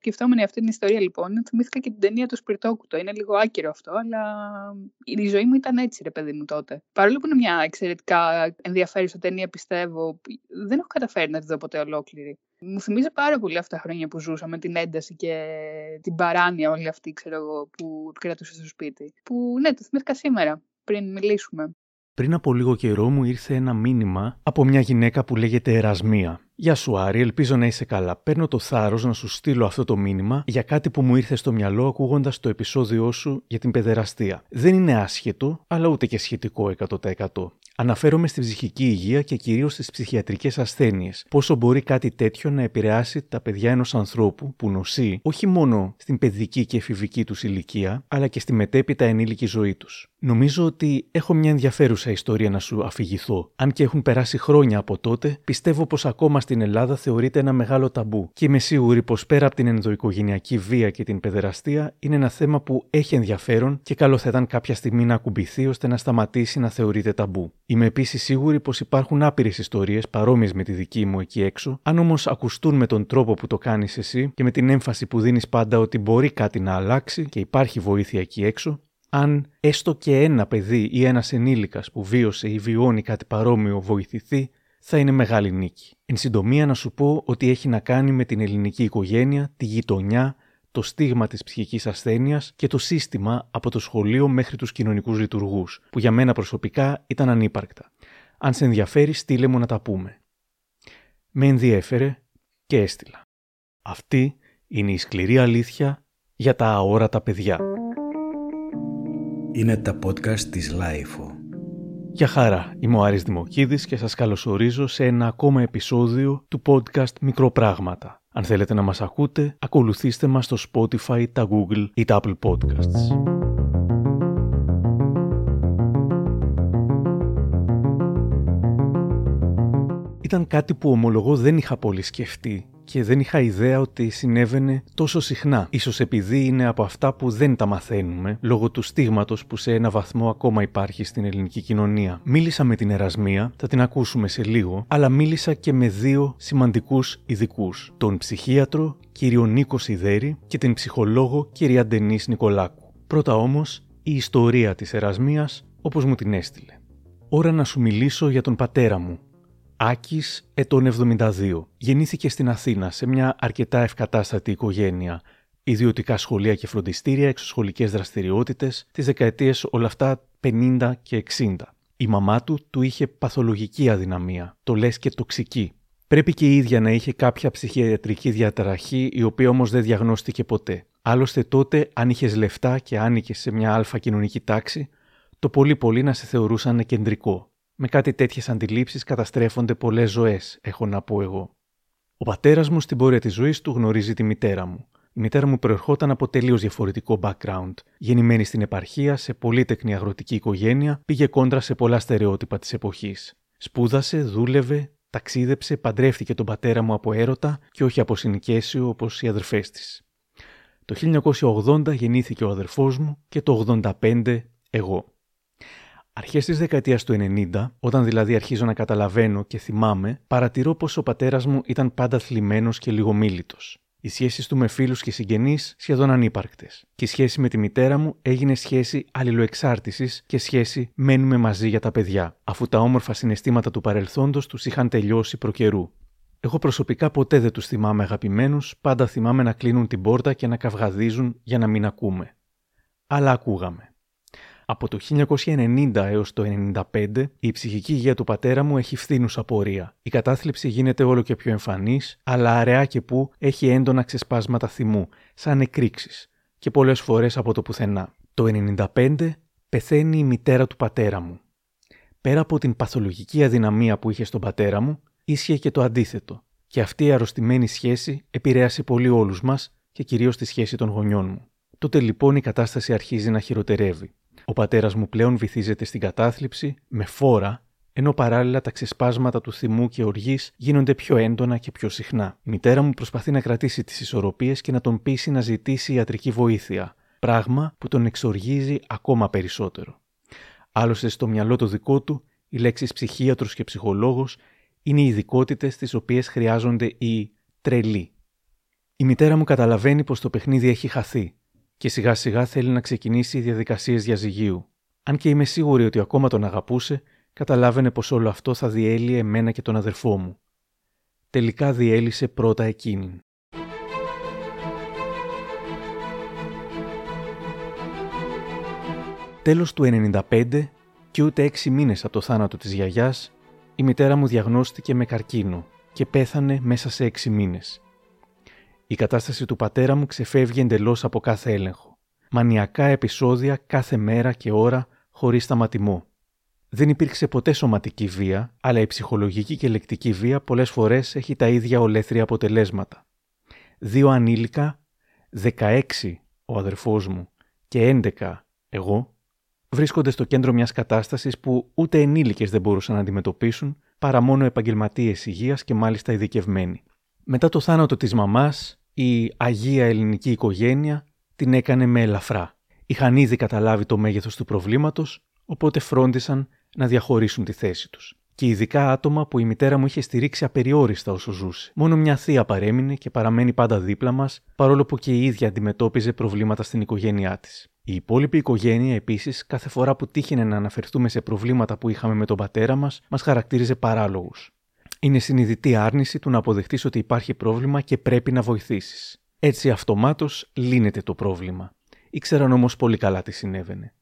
Σκεφτόμενη αυτή την ιστορία λοιπόν, θυμήθηκα και την ταινία του Σπιρτόκουτο. Είναι λίγο άκυρο αυτό, αλλά η ζωή μου ήταν έτσι, ρε παιδί μου τότε. Παρόλο που είναι μια εξαιρετικά ενδιαφέρουσα ταινία, πιστεύω, δεν έχω καταφέρει να τη δω ποτέ ολόκληρη. Μου θυμίζει πάρα πολύ αυτά τα χρόνια που ζούσα με την ένταση και την παράνοια όλη αυτή, ξέρω εγώ, που κρατούσε στο σπίτι. Που ναι, το θυμήθηκα σήμερα, πριν μιλήσουμε. Πριν από λίγο καιρό μου ήρθε ένα μήνυμα από μια γυναίκα που λέγεται Ερασμία. Γεια σου Άρη, ελπίζω να είσαι καλά. Παίρνω το θάρρος να σου στείλω αυτό το μήνυμα για κάτι που μου ήρθε στο μυαλό ακούγοντας το επεισόδιό σου για την παιδεραστία. Δεν είναι άσχετο, αλλά ούτε και σχετικό 100%. Αναφέρομαι στη ψυχική υγεία και κυρίως στις ψυχιατρικές ασθένειες. Πόσο μπορεί κάτι τέτοιο να επηρεάσει τα παιδιά ενός ανθρώπου που νοσεί όχι μόνο στην παιδική και εφηβική τους ηλικία, αλλά και στη μετέπειτα ενήλικη ζωή τους. Νομίζω ότι έχω μια ενδιαφέρουσα ιστορία να σου αφηγηθώ. Αν και έχουν περάσει χρόνια από τότε, πιστεύω πως ακόμα στην Ελλάδα θεωρείται ένα μεγάλο ταμπού. Και είμαι σίγουρη πως πέρα από την ενδοοικογενειακή βία και την παιδεραστία, είναι ένα θέμα που έχει ενδιαφέρον και καλό θα ήταν κάποια στιγμή να ακουμπηθεί ώστε να σταματήσει να θεωρείται ταμπού. Είμαι επίσης σίγουρη πως υπάρχουν άπειρες ιστορίες παρόμοιες με τη δική μου εκεί έξω, αν όμως ακουστούν με τον τρόπο που το κάνεις εσύ και με την έμφαση που δίνεις πάντα ότι μπορεί κάτι να αλλάξει και υπάρχει βοήθεια εκεί έξω, αν έστω και ένα παιδί ή ένας ενήλικας που βίωσε ή βιώνει κάτι παρόμοιο βοηθηθεί, θα είναι μεγάλη νίκη. Εν συντομία να σου πω ότι έχει να κάνει με την ελληνική οικογένεια, τη γειτονιά, το στίγμα της ψυχικής ασθένειας και το σύστημα από το σχολείο μέχρι τους κοινωνικούς λειτουργούς, που για μένα προσωπικά ήταν ανύπαρκτα. Αν σε ενδιαφέρει, στείλε μου να τα πούμε. Με ενδιέφερε και έστειλα. Αυτή είναι η σκληρή αλήθεια για τα αόρατα παιδιά. Είναι τα podcast της LiFO. Γεια χαρά, είμαι ο Άρης Δημοκίδης και σας καλωσορίζω σε ένα ακόμα επεισόδιο του podcast Μικροπράγματα. Αν θέλετε να μας ακούτε, ακολουθήστε μας στο Spotify, τα Google ή τα Apple Podcasts. Ήταν κάτι που ομολογώ δεν είχα πολύ σκεφτεί και δεν είχα ιδέα ότι συνέβαινε τόσο συχνά. Ίσως επειδή είναι από αυτά που δεν τα μαθαίνουμε, λόγω του στίγματος που σε ένα βαθμό ακόμα υπάρχει στην ελληνική κοινωνία. Μίλησα με την Ερασμία, θα την ακούσουμε σε λίγο, αλλά μίλησα και με δύο σημαντικούς ειδικούς. Τον ψυχίατρο κύριο Νίκος Σιδέρη και την ψυχολόγο κυρία Ντενής Νικολάκου. Πρώτα όμως, η ιστορία της Ερασμίας όπως μου την έστειλε. Ώρα να σου μιλήσω για τον πατέρα μου, Άκης ετών 72. Γεννήθηκε στην Αθήνα σε μια αρκετά ευκατάστατη οικογένεια. Ιδιωτικά σχολεία και φροντιστήρια, εξωσχολικές δραστηριότητες, τις δεκαετίες όλα αυτά 50 και 60. Η μαμά του του είχε παθολογική αδυναμία, το λες και τοξική. Πρέπει και η ίδια να είχε κάποια ψυχιατρική διαταραχή, η οποία όμως δεν διαγνώστηκε ποτέ. Άλλωστε τότε, αν είχες λεφτά και άνοικες σε μια αλφα κοινωνική τάξη, το πολύ πολύ να σε θεωρούσαν κεντρικό. Με κάτι τέτοιες αντιλήψεις καταστρέφονται πολλές ζωές, έχω να πω εγώ. Ο πατέρας μου στην πορεία της ζωής του γνωρίζει τη μητέρα μου. Η μητέρα μου προερχόταν από τελείως διαφορετικό background. Γεννημένη στην επαρχία, σε πολύτεκνη αγροτική οικογένεια, πήγε κόντρα σε πολλά στερεότυπα της εποχής. Σπούδασε, δούλευε, ταξίδεψε, παντρεύτηκε τον πατέρα μου από έρωτα και όχι από συνοικέσιο όπως οι αδερφές της. Το 1980 γεννήθηκε ο αδερφός μου και το 85 εγώ. Αρχές της δεκαετίας του 90, όταν δηλαδή αρχίζω να καταλαβαίνω και θυμάμαι, παρατηρώ πως ο πατέρας μου ήταν πάντα θλιμμένος και λίγο μίλητος. Οι σχέσεις του με φίλους και συγγενείς σχεδόν ανύπαρκτες. Και η σχέση με τη μητέρα μου έγινε σχέση αλληλοεξάρτησης και σχέση μένουμε μαζί για τα παιδιά, αφού τα όμορφα συναισθήματα του παρελθόντος τους είχαν τελειώσει προκαιρού. Εγώ προσωπικά ποτέ δεν τους θυμάμαι αγαπημένους, πάντα θυμάμαι να κλείνουν την πόρτα και να καυγαδίζουν για να μην ακούμε. Αλλά ακούγαμε. Από το 1990 έως το 1995, η ψυχική υγεία του πατέρα μου έχει φθήνουσα πορεία. Η κατάθλιψη γίνεται όλο και πιο εμφανής, αλλά αραιά και που έχει έντονα ξεσπάσματα θυμού, σαν εκρήξεις, και πολλές φορές από το πουθενά. Το 1995 πεθαίνει η μητέρα του πατέρα μου. Πέρα από την παθολογική αδυναμία που είχε στον πατέρα μου, ίσχυε και το αντίθετο. Και αυτή η αρρωστημένη σχέση επηρέασε πολύ όλους μας και κυρίως τη σχέση των γονιών μου. Τότε λοιπόν η κατάσταση αρχίζει να χειροτερεύει. Ο πατέρας μου πλέον βυθίζεται στην κατάθλιψη με φόρα, ενώ παράλληλα τα ξεσπάσματα του θυμού και οργής γίνονται πιο έντονα και πιο συχνά. Η μητέρα μου προσπαθεί να κρατήσει τις ισορροπίες και να τον πείσει να ζητήσει ιατρική βοήθεια, πράγμα που τον εξοργίζει ακόμα περισσότερο. Άλλωστε, στο μυαλό το δικό του, οι λέξεις ψυχίατρος και ψυχολόγος είναι οι ειδικότητες τις οποίες χρειάζονται οι τρελοί. Η μητέρα μου καταλαβαίνει πως το παιχνίδι έχει χαθεί και σιγά σιγά θέλει να ξεκινήσει διαδικασίες διαζυγίου. Αν και είμαι σίγουρη ότι ακόμα τον αγαπούσε, καταλάβαινε πως όλο αυτό θα διέλυε εμένα και τον αδερφό μου. Τελικά διέλυσε πρώτα εκείνην. Τέλος του 95 και ούτε έξι μήνες από το θάνατο της γιαγιάς, η μητέρα μου διαγνώστηκε με καρκίνο και πέθανε μέσα σε έξι μήνες. Η κατάσταση του πατέρα μου ξεφεύγει εντελώς από κάθε έλεγχο. Μανιακά επεισόδια κάθε μέρα και ώρα χωρίς σταματημό. Δεν υπήρξε ποτέ σωματική βία, αλλά η ψυχολογική και λεκτική βία πολλές φορές έχει τα ίδια ολέθρια αποτελέσματα. Δύο ανήλικα, 16 ο αδερφός μου και 11 εγώ, βρίσκονται στο κέντρο μιας κατάστασης που ούτε ενήλικες δεν μπορούσαν να αντιμετωπίσουν, παρά μόνο επαγγελματίες υγείας και μάλιστα ειδικευμένοι. Μετά το θάνατο της μαμάς, η Αγία Ελληνική οικογένεια την έκανε με ελαφρά. Είχαν ήδη καταλάβει το μέγεθος του προβλήματος, οπότε φρόντισαν να διαχωρίσουν τη θέση τους. Και ειδικά άτομα που η μητέρα μου είχε στηρίξει απεριόριστα όσο ζούσε. Μόνο μια θεία παρέμεινε και παραμένει πάντα δίπλα μας, παρόλο που και η ίδια αντιμετώπιζε προβλήματα στην οικογένειά της. Η υπόλοιπη οικογένεια επίσης, κάθε φορά που τύχαινε να αναφερθούμε σε προβλήματα που είχαμε με τον πατέρα μας, μας χαρακτήριζε παράλογους. Είναι συνειδητή άρνηση του να αποδεχτείς ότι υπάρχει πρόβλημα και πρέπει να βοηθήσεις. Έτσι αυτομάτως λύνεται το πρόβλημα. Ήξεραν όμως πολύ καλά τι συνέβαινε.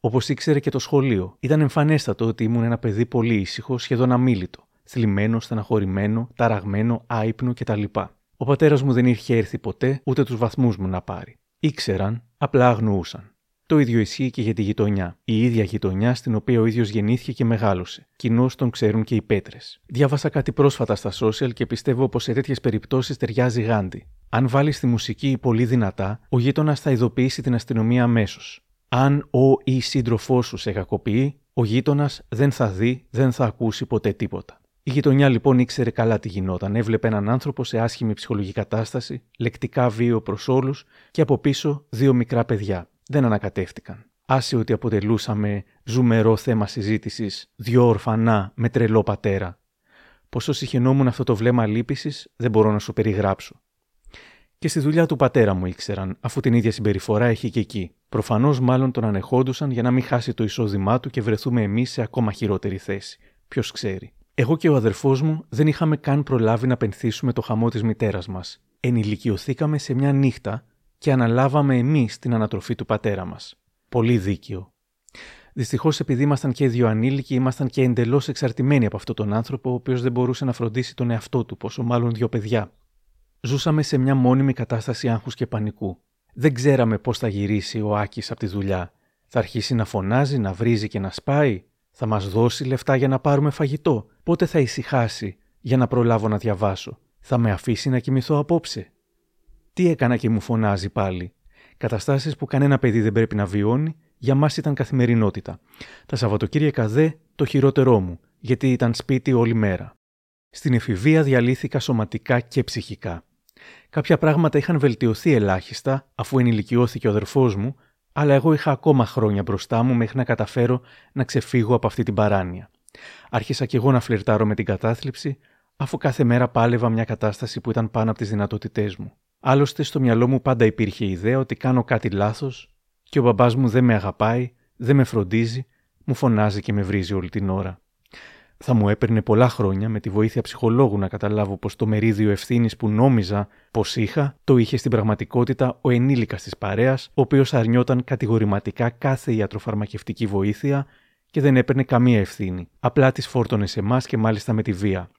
Όπως ήξερε και το σχολείο, ήταν εμφανέστατο ότι ήμουν ένα παιδί πολύ ήσυχο, σχεδόν αμήλυτο, θλιμμένο, στεναχωρημένο, ταραγμένο, άϊπνο κτλ. Ο πατέρας μου δεν είχε έρθει ποτέ ούτε τους βαθμούς μου να πάρει. Ήξεραν, απλά αγνοούσαν. Το ίδιο ισχύει και για τη γειτονιά. Η ίδια γειτονιά στην οποία ο ίδιος γεννήθηκε και μεγάλωσε. Κοινώ τον ξέρουν και οι πέτρες. Διάβασα κάτι πρόσφατα στα social και πιστεύω πως σε τέτοιες περιπτώσεις ταιριάζει γάντι. Αν βάλεις τη μουσική πολύ δυνατά, ο γείτονας θα ειδοποιήσει την αστυνομία αμέσως. Αν ο ή σύντροφός σου σε κακοποιεί, ο γείτονας δεν θα δει, δεν θα ακούσει ποτέ τίποτα. Η γειτονιά λοιπόν ήξερε καλά τι γινόταν. Έβλεπε έναν άνθρωπο σε άσχημη ψυχολογική κατάσταση, λεκτικά βίο προς όλους και από πίσω δύο μικρά παιδιά. Δεν ανακατεύτηκαν. Άσε ότι αποτελούσαμε ζουμερό θέμα συζήτησης, δυο ορφανά με τρελό πατέρα. Πόσο συχαινόμουν αυτό το βλέμμα λύπησης δεν μπορώ να σου περιγράψω. Και στη δουλειά του πατέρα μου ήξεραν, αφού την ίδια συμπεριφορά έχει και εκεί. Προφανώς μάλλον τον ανεχόντουσαν για να μην χάσει το εισόδημά του και βρεθούμε εμείς σε ακόμα χειρότερη θέση. Ποιος ξέρει. Εγώ και ο αδερφός μου δεν είχαμε καν προλάβει να πενθήσουμε το χαμό της μητέρας μας. Ενηλικιωθήκαμε σε μια νύχτα και αναλάβαμε εμείς την ανατροφή του πατέρα μας. Πολύ δίκαιο. Δυστυχώς, επειδή ήμασταν και δύο ανήλικοι, ήμασταν και εντελώς εξαρτημένοι από αυτόν τον άνθρωπο, ο οποίος δεν μπορούσε να φροντίσει τον εαυτό του, πόσο μάλλον δύο παιδιά. Ζούσαμε σε μια μόνιμη κατάσταση άγχους και πανικού. Δεν ξέραμε πώς θα γυρίσει ο Άκης από τη δουλειά. Θα αρχίσει να φωνάζει, να βρίζει και να σπάει. Θα μας δώσει λεφτά για να πάρουμε φαγητό. Πότε θα ησυχάσει για να προλάβω να διαβάσω. Θα με αφήσει να κοιμηθώ απόψε. Τι έκανα και μου φωνάζει πάλι. Καταστάσεις που κανένα παιδί δεν πρέπει να βιώνει, για μας ήταν καθημερινότητα. Τα Σαββατοκύριακα δε το χειρότερό μου, γιατί ήταν σπίτι όλη μέρα. Στην εφηβεία διαλύθηκα σωματικά και ψυχικά. Κάποια πράγματα είχαν βελτιωθεί ελάχιστα αφού ενηλικιώθηκε ο αδερφός μου, αλλά εγώ είχα ακόμα χρόνια μπροστά μου μέχρι να καταφέρω να ξεφύγω από αυτή την παράνοια. Άρχισα κι εγώ να φλερτάρω με την κατάθλιψη, αφού κάθε μέρα πάλευα μια κατάσταση που ήταν πάνω από τις δυνατότητές μου. Άλλωστε, στο μυαλό μου πάντα υπήρχε η ιδέα ότι κάνω κάτι λάθος και ο μπαμπάς μου δεν με αγαπάει, δεν με φροντίζει, μου φωνάζει και με βρίζει όλη την ώρα. Θα μου έπαιρνε πολλά χρόνια με τη βοήθεια ψυχολόγου να καταλάβω πως το μερίδιο ευθύνης που νόμιζα πως είχα, το είχε στην πραγματικότητα ο ενήλικας της παρέας, ο οποίος αρνιόταν κατηγορηματικά κάθε ιατροφαρμακευτική βοήθεια και δεν έπαιρνε καμία ευθύνη. Απλά τις φόρτωνε σε εμάς και μάλιστα με τη βία.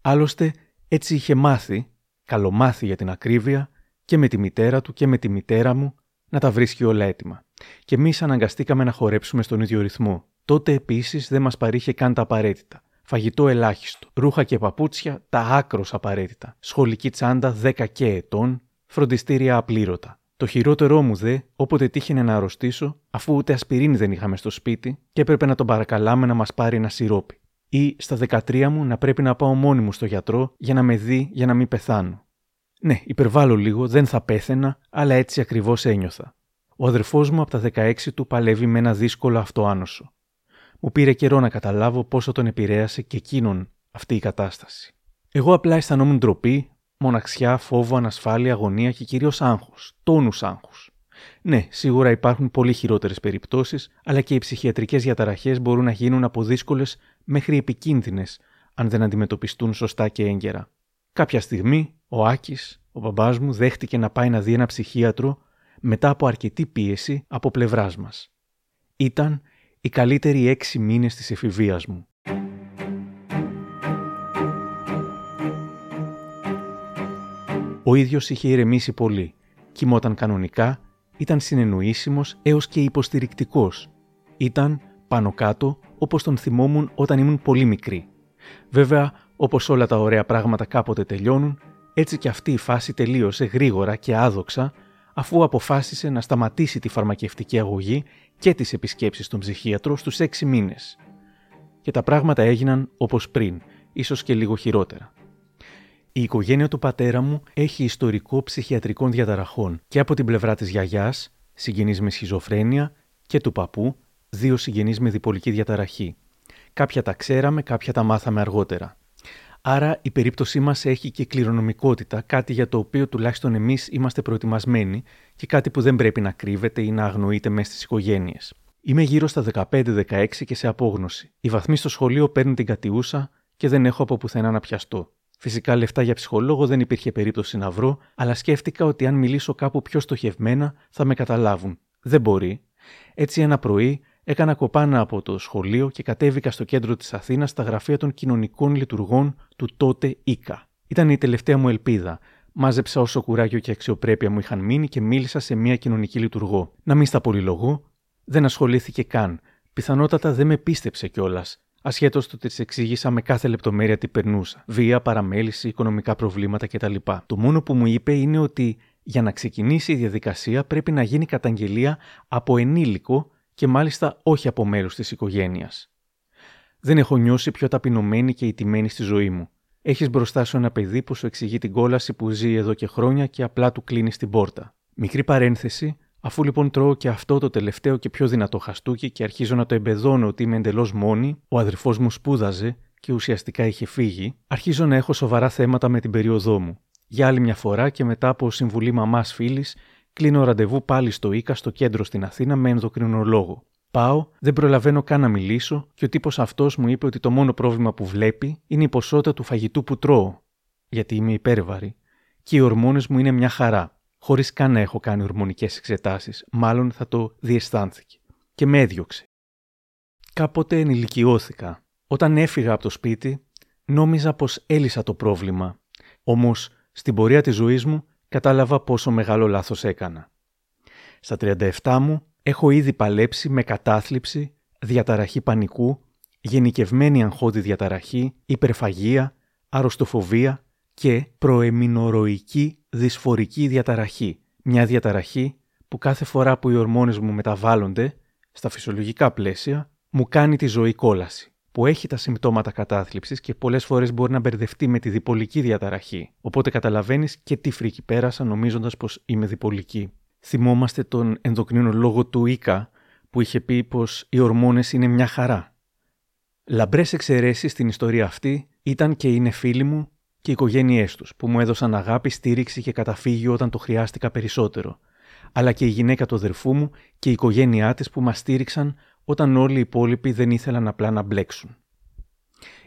Άλλωστε, έτσι είχε μάθει, καλομάθει για την ακρίβεια, και με τη μητέρα του και με τη μητέρα μου, να τα βρίσκει όλα έτοιμα. Και εμείς αναγκαστήκαμε να χορέψουμε στον ίδιο ρυθμό. Τότε επίσης δεν μας παρήχε καν τα απαραίτητα. Φαγητό ελάχιστο. Ρούχα και παπούτσια τα άκρος απαραίτητα. Σχολική τσάντα 10 και ετών. Φροντιστήρια απλήρωτα. Το χειρότερό μου δε, όποτε τύχαινε να αρρωστήσω, αφού ούτε ασπιρίνη δεν είχαμε στο σπίτι και έπρεπε να τον παρακαλάμε να μας πάρει ένα σιρόπι. Ή στα 13 μου να πρέπει να πάω μόνη μου στο γιατρό για να με δει για να μην πεθάνω. Ναι, υπερβάλλω λίγο, δεν θα πέθαινα, αλλά έτσι ακριβώς ένιωθα. Ο αδερφός μου από τα 16 του παλεύει με ένα δύσκολο αυτοάνωσο. Μου πήρε καιρό να καταλάβω πόσο τον επηρέασε και εκείνον αυτή η κατάσταση. Εγώ απλά αισθανόμουν ντροπή, Μοναξιά, φόβο, ανασφάλεια, αγωνία και κυρίως άγχος. Τόνους άγχους. Ναι, σίγουρα υπάρχουν πολύ χειρότερες περιπτώσεις, αλλά και οι ψυχιατρικές διαταραχές μπορούν να γίνουν από δύσκολες μέχρι επικίνδυνες, αν δεν αντιμετωπιστούν σωστά και έγκαιρα. Κάποια στιγμή, ο Άκης, ο μπαμπάς μου, δέχτηκε να πάει να δει ένα ψυχίατρο μετά από αρκετή πίεση από πλευράς μας. Ήταν οι καλύτεροι έξι μήνες της εφηβείας μου. Ο ίδιος είχε ηρεμήσει πολύ, κοιμόταν κανονικά, ήταν συνεννοήσιμος έως και υποστηρικτικός. Ήταν πάνω κάτω όπως τον θυμόμουν όταν ήμουν πολύ μικρή. Βέβαια, όπως όλα τα ωραία πράγματα κάποτε τελειώνουν, έτσι και αυτή η φάση τελείωσε γρήγορα και άδοξα αφού αποφάσισε να σταματήσει τη φαρμακευτική αγωγή και τις επισκέψεις στον ψυχίατρο στους έξι μήνες. Και τα πράγματα έγιναν όπως πριν, ίσως και λίγο χειρότερα. Η οικογένεια του πατέρα μου έχει ιστορικό ψυχιατρικών διαταραχών και από την πλευρά της γιαγιάς, συγγενείς με σχιζοφρένεια, και του παππού, δύο συγγενείς με διπολική διαταραχή. Κάποια τα ξέραμε, κάποια τα μάθαμε αργότερα. Άρα η περίπτωσή μας έχει και κληρονομικότητα, κάτι για το οποίο τουλάχιστον εμείς είμαστε προετοιμασμένοι και κάτι που δεν πρέπει να κρύβεται ή να αγνοείται μέσα στις οικογένειες. Είμαι γύρω στα 15-16 και σε απόγνωση. Οι βαθμοί στο σχολείο παίρνουν την κατιούσα και δεν έχω από πουθενά να πιαστώ. Φυσικά λεφτά για ψυχολόγο δεν υπήρχε περίπτωση να βρω, αλλά σκέφτηκα ότι αν μιλήσω κάπου πιο στοχευμένα θα με καταλάβουν. Δεν μπορεί. Έτσι ένα πρωί Έκανα κοπάνα από το σχολείο και κατέβηκα στο κέντρο της Αθήνας στα γραφεία των κοινωνικών λειτουργών του τότε ΙΚΑ. Ήταν η τελευταία μου ελπίδα. Μάζεψα όσο κουράγιο και αξιοπρέπεια μου είχαν μείνει και μίλησα σε μια κοινωνική λειτουργό. Να μην στα πολυλογώ, δεν ασχολήθηκε καν. Πιθανότατα δεν με πίστεψε κιόλας. Ασχέτως του ότι της εξήγησα με κάθε λεπτομέρεια τι περνούσα. Βία, παραμέληση, οικονομικά προβλήματα κτλ. Το μόνο που μου είπε είναι ότι για να ξεκινήσει η διαδικασία πρέπει να γίνει καταγγελία από ενήλικο και μάλιστα όχι από μέρους της οικογένειας. Δεν έχω νιώσει πιο ταπεινωμένη και ηττημένη στη ζωή μου. Έχεις μπροστά σου ένα παιδί που σου εξηγεί την κόλαση που ζει εδώ και χρόνια και απλά του κλείνεις την πόρτα. Μικρή παρένθεση, αφού λοιπόν τρώω και αυτό το τελευταίο και πιο δυνατό χαστούκι και αρχίζω να το εμπεδώνω ότι είμαι εντελώς μόνη, ο αδερφός μου σπούδαζε και ουσιαστικά είχε φύγει, αρχίζω να έχω σοβαρά θέματα με την περίοδό μου. Για άλλη μια φορά και μετά από συμβουλή μαμάς φίλης, Κλείνω ραντεβού πάλι στο ΙΚΑ στο κέντρο στην Αθήνα με ενδοκρινολόγο. Πάω, δεν προλαβαίνω καν να μιλήσω και ο τύπος αυτός μου είπε ότι το μόνο πρόβλημα που βλέπει είναι η ποσότητα του φαγητού που τρώω. Γιατί είμαι υπέρβαρη. Και οι ορμόνες μου είναι μια χαρά. Χωρίς καν να έχω κάνει ορμονικές εξετάσεις. Μάλλον θα το διαισθάνθηκε. Και με έδιωξε. Κάποτε ενηλικιώθηκα. Όταν έφυγα από το σπίτι, νόμιζα πως έλυσα το πρόβλημα. Όμως, στην πορεία της ζωής μου κατάλαβα πόσο μεγάλο λάθος έκανα. Στα 37 μου έχω ήδη παλέψει με κατάθλιψη, διαταραχή πανικού, γενικευμένη αγχώδη διαταραχή, υπερφαγία, αρρωστοφοβία και προεμινοροϊκή δυσφορική διαταραχή. Μια διαταραχή που κάθε φορά που οι ορμόνες μου μεταβάλλονται στα φυσιολογικά πλαίσια μου κάνει τη ζωή κόλαση που έχει τα συμπτώματα κατάθλιψης και πολλές φορές μπορεί να μπερδευτεί με τη διπολική διαταραχή. Οπότε καταλαβαίνεις και τι φρίκη πέρασα νομίζοντας πως είμαι διπολική. Θυμόμαστε τον ενδοκρινολόγο του Ίκα που είχε πει πως οι ορμόνες είναι μια χαρά. Λαμπρές εξαιρέσεις στην ιστορία αυτή ήταν και είναι φίλοι μου και οι οικογένειές τους, που μου έδωσαν αγάπη, στήριξη και καταφύγιο όταν το χρειάστηκα περισσότερο. Αλλά και η γυναίκα του αδερφού μου και η οικογένειά της που μας στήριξαν όταν όλοι οι υπόλοιποι δεν ήθελαν απλά να μπλέξουν.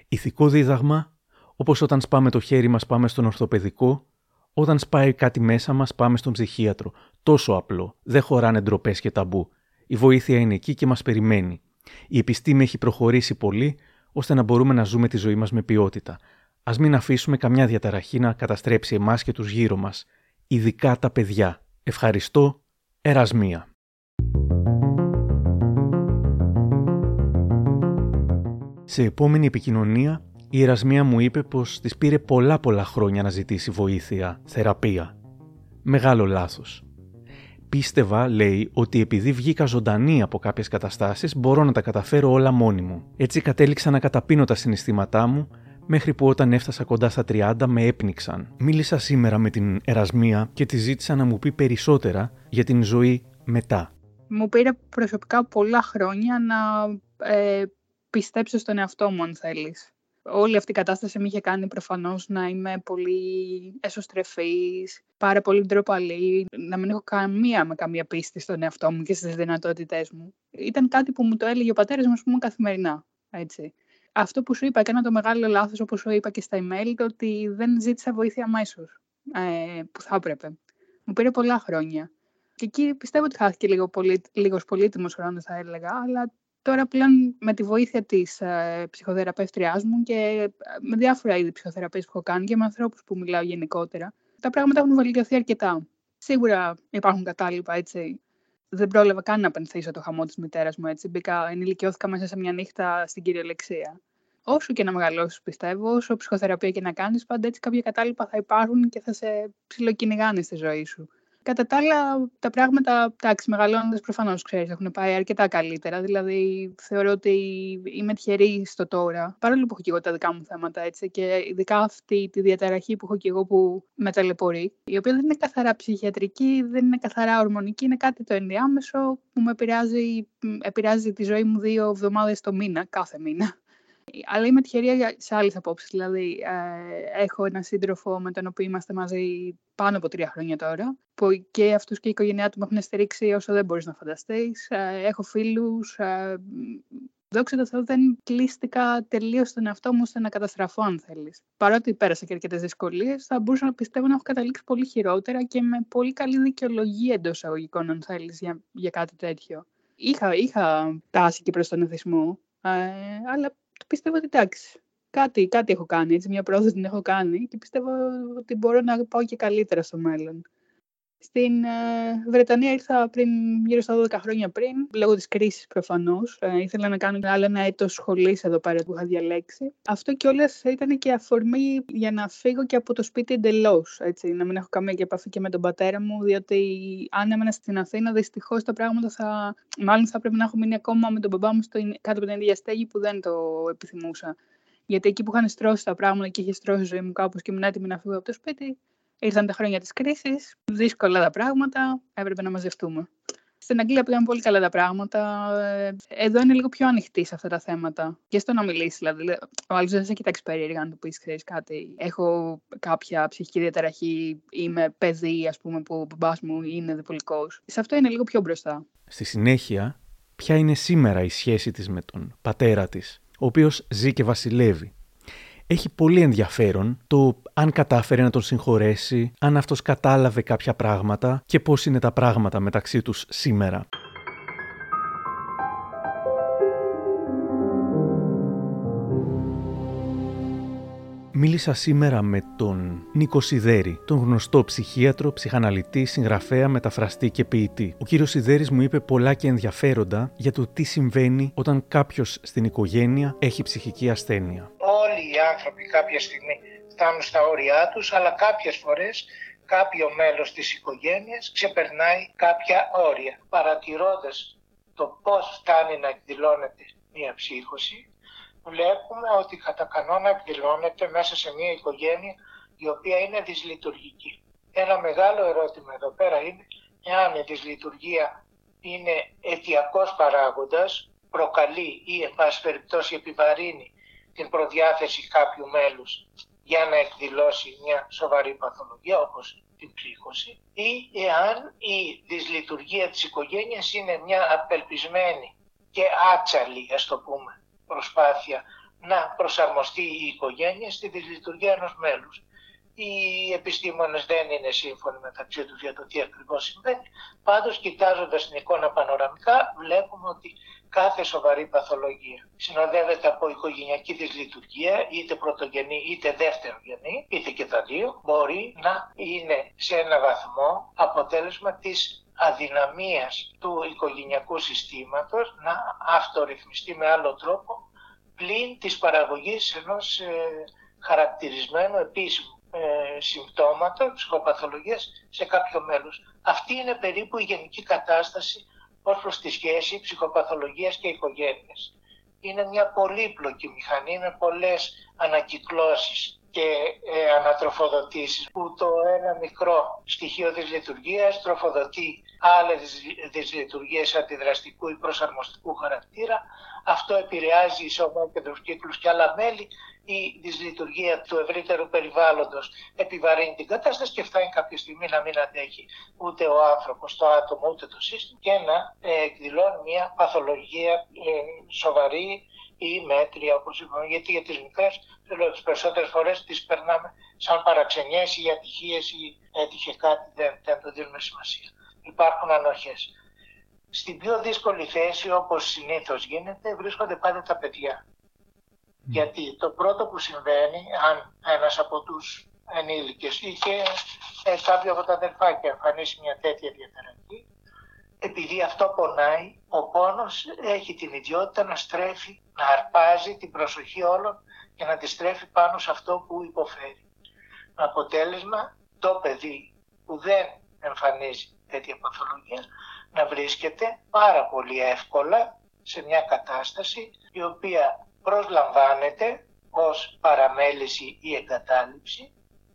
Ηθικό δίδαγμα, όπως όταν σπάμε το χέρι μας πάμε στον ορθοπαιδικό, όταν σπάει κάτι μέσα μας πάμε στον ψυχίατρο. Τόσο απλό, δεν χωράνε ντροπές και ταμπού. Η βοήθεια είναι εκεί και μας περιμένει. Η επιστήμη έχει προχωρήσει πολύ, ώστε να μπορούμε να ζούμε τη ζωή μας με ποιότητα. Α μην αφήσουμε καμιά διαταραχή να καταστρέψει εμάς και τους γύρω μας, ειδικά τα παιδιά. Ευχαριστώ, Ερασμία. Σε επόμενη επικοινωνία, η Ερασμία μου είπε πως της πήρε πολλά πολλά χρόνια να ζητήσει βοήθεια, θεραπεία. Μεγάλο λάθος. Πίστευα, λέει, ότι επειδή βγήκα ζωντανή από κάποιες καταστάσεις, μπορώ να τα καταφέρω όλα μόνη μου. Έτσι κατέληξα να καταπίνω τα συναισθήματά μου, μέχρι που όταν έφτασα κοντά στα 30 με έπνιξαν. Μίλησα σήμερα με την Ερασμία και τη ζήτησα να μου πει περισσότερα για την ζωή μετά. Μου πήρε προσωπικά πολλά χρόνια να ε, πιστέψω στον εαυτό μου αν θέλεις. όλη αυτή η κατάσταση με είχε κάνει προφανώς να είμαι πολύ εσωστρεφής, πάρα πολύ ντροπαλή, να μην έχω καμία με καμία πίστη στον εαυτό μου και στις δυνατότητές μου. Ήταν κάτι που μου το έλεγε ο πατέρας μου, πούμε, καθημερινά. Έτσι. Αυτό που σου είπα, έκανα το μεγάλο λάθος, όπως σου είπα και στα email, το ότι δεν ζήτησα βοήθεια αμέσως ε, που θα έπρεπε. Μου πήρε πολλά χρόνια. Και εκεί πιστεύω ότι χάθηκε λίγο πολύ, λίγος πολύτιμος χρόνος, θα έλεγα, αλλά τώρα πλέον με τη βοήθεια της ε, ψυχοθεραπεύτριάς μου και ε, με διάφορα είδη ψυχοθεραπείες που έχω κάνει και με ανθρώπους που μιλάω γενικότερα, τα πράγματα έχουν βελτιωθεί αρκετά. Σίγουρα υπάρχουν κατάλοιπα, έτσι. Δεν πρόλαβα καν να πενθήσω το χαμό της μητέρας μου. Έτσι. Μπήκα, ενηλικιώθηκα μέσα σε μια νύχτα στην κυριολεξία. Όσο και να μεγαλώσεις, πιστεύω, όσο ψυχοθεραπεία και να κάνεις, πάντα έτσι κάποια κατάλοιπα θα υπάρχουν και θα σε ψιλοκυνηγάνε στη ζωή σου. Κατά τα άλλα, τα πράγματα, εντάξει, μεγαλώνοντας προφανώς ξέρεις, έχουν πάει αρκετά καλύτερα. Δηλαδή, θεωρώ ότι είμαι τυχερή στο τώρα. Παρόλο που έχω και εγώ τα δικά μου θέματα, έτσι, και ειδικά αυτή τη διαταραχή που έχω και εγώ που με ταλαιπωρεί, η οποία δεν είναι καθαρά ψυχιατρική, δεν είναι καθαρά ορμονική, είναι κάτι το ενδιάμεσο που με επηρεάζει, επηρεάζει τη ζωή μου δύο εβδομάδες το μήνα, κάθε μήνα. Αλλά είμαι τυχερή σε άλλες απόψεις. Δηλαδή, ε, έχω έναν σύντροφο με τον οποίο είμαστε μαζί πάνω από τρία χρόνια τώρα, που και αυτούς και η οικογένειά του με έχουν στηρίξει όσο δεν μπορείς να φανταστείς. Ε, έχω φίλους. Ε, δόξα τω Θεώ, δεν κλείστηκα τελείως στον εαυτό μου ώστε να καταστραφώ, αν θέλεις. Παρότι πέρασα και αρκετές δυσκολίες, θα μπορούσα να πιστεύω να έχω καταλήξει πολύ χειρότερα και με πολύ καλή δικαιολογία εντός αγωγικών, αν θέλεις, για, για κάτι τέτοιο. Είχα, είχα τάση και προς τον εθισμό, ε, αλλά πιστεύω ότι εντάξει, κάτι, κάτι έχω κάνει, έτσι, μια πρόοδο την έχω κάνει και πιστεύω ότι μπορώ να πάω και καλύτερα στο μέλλον. Στην ε, Βρετανία ήρθα πριν, γύρω στα 12 χρόνια πριν, λόγω της κρίσης προφανώς. Ε, ήθελα να κάνω άλλο ένα έτος σχολής εδώ πέρα που είχα διαλέξει. Αυτό κιόλας ήταν και αφορμή για να φύγω και από το σπίτι εντελώς. να μην έχω καμία επαφή και με τον πατέρα μου, διότι αν έμενα στην Αθήνα, δυστυχώς τα πράγματα θα. Μάλλον θα πρέπει να έχω μείνει ακόμα με τον μπαμπά μου στο, κάτω από την ίδια στέγη που δεν το επιθυμούσα. Γιατί εκεί που είχαν στρώσει τα πράγματα και είχε στρώσει η ζωή μου κάπως και ήμουν έτοιμη να φύγω από το σπίτι, ήρθαν τα χρόνια της κρίσης, δύσκολα τα πράγματα, έπρεπε να μαζευτούμε. Στην Αγγλία πήγαν πολύ καλά τα πράγματα. Εδώ είναι λίγο πιο ανοιχτή σε αυτά τα θέματα. Και στο να μιλήσεις, δηλαδή. Ο άλλος δεν σε κοιτάξει περίεργα να του πεις: Ξέρεις κάτι. Έχω κάποια ψυχική διαταραχή. Είμαι παιδί, ας πούμε, που ο μπαμπάς μου είναι διπολικός. Σε αυτό είναι λίγο πιο μπροστά. Στη συνέχεια, ποια είναι σήμερα η σχέση της με τον πατέρα της, ο οποίος ζει και βασιλεύει; Έχει πολύ ενδιαφέρον το αν κατάφερε να τον συγχωρέσει, αν αυτός κατάλαβε κάποια πράγματα και πώς είναι τα πράγματα μεταξύ τους σήμερα. Μίλησα σήμερα με τον Νίκο Σιδέρη, τον γνωστό ψυχίατρο, ψυχαναλυτή, συγγραφέα, μεταφραστή και ποιητή. Ο κύριος Σιδέρης μου είπε πολλά και ενδιαφέροντα για το τι συμβαίνει όταν κάποιος στην οικογένεια έχει ψυχική ασθένεια. Όλοι οι άνθρωποι κάποια στιγμή φτάνουν στα όρια τους, αλλά κάποιες φορές κάποιο μέλος της οικογένειας ξεπερνάει κάποια όρια. Παρατηρώντας το πώς φτάνει να εκδηλώνεται μια ψύχωση, βλέπουμε ότι κατά κανόνα εκδηλώνεται μέσα σε μια οικογένεια η οποία είναι δυσλειτουργική. Ένα μεγάλο ερώτημα εδώ πέρα είναι εάν η δυσλειτουργία είναι αιτιακός παράγοντας, προκαλεί ή εν πάση περιπτώσει επιβαρύνει την προδιάθεση κάποιου μέλους για να εκδηλώσει μια σοβαρή παθολογία όπως την ψύχωση ή εάν η δυσλειτουργία της οικογένειας είναι μια απελπισμένη και άτσαλη, ας το πούμε, προσπάθεια να προσαρμοστεί η οικογένεια στη δυσλειτουργία ενός μέλους. Οι επιστήμονες δεν είναι σύμφωνοι μεταξύ τους για το τι ακριβώς συμβαίνει. Πάντως, κοιτάζοντας την εικόνα πανοραμικά, βλέπουμε ότι κάθε σοβαρή παθολογία συνοδεύεται από οικογενειακή δυσλειτουργία, είτε πρωτογενή είτε δεύτερογενή, είτε και τα δύο, μπορεί να είναι σε ένα βαθμό αποτέλεσμα της αδυναμίας του οικογενειακού συστήματος να αυτορυθμιστεί με άλλο τρόπο πλην της παραγωγής ενός ε, χαρακτηρισμένου επίσημου ε, συμπτώματος ψυχοπαθολογίας σε κάποιο μέλος. Αυτή είναι περίπου η γενική κατάσταση ως προς τη σχέση ψυχοπαθολογίας και οικογένειας. Είναι μια πολύπλοκη μηχανή με πολλές ανακυκλώσεις και ε, ανατροφοδοτήσεις που το ένα μικρό στοιχείο της λειτουργίας τροφοδοτεί άλλες δυσλειτουργίες αντιδραστικού ή προσαρμοστικού χαρακτήρα. Αυτό επηρεάζει ισομόκεντρους κύκλους και άλλα μέλη. Η δυσλειτουργία του ευρύτερου περιβάλλοντος επιβαρύνει την κατάσταση και φτάνει κάποια στιγμή να μην αντέχει ούτε ο άνθρωπος, το άτομο, ούτε το σύστημα και να ε, εκδηλώνει μια παθολογία ε, σοβαρή ή μέτρια, όπως είπαμε, γιατί για τις μικρές, λέω, τις περισσότερες φορές τις περνάμε σαν παραξενιές ή ατυχίες ή έτυχε κάτι, δεν, δεν το δίνουμε σημασία. Υπάρχουν ανοχές. Στην πιο δύσκολη θέση, όπως συνήθως γίνεται, βρίσκονται πάντα τα παιδιά. Γιατί το πρώτο που συμβαίνει, αν ένας από τους ενήλικες είχε ε, κάποιο από τα αδερφάκια εμφανίσει μια τέτοια διαταραχή, επειδή αυτό πονάει, ο πόνος έχει την ιδιότητα να στρέφει, να αρπάζει την προσοχή όλων και να τη στρέφει πάνω σε αυτό που υποφέρει. Με αποτέλεσμα, το παιδί που δεν εμφανίζει τέτοια παθολογία να βρίσκεται πάρα πολύ εύκολα σε μια κατάσταση η οποία προσλαμβάνεται ως παραμέληση ή εγκατάλειψη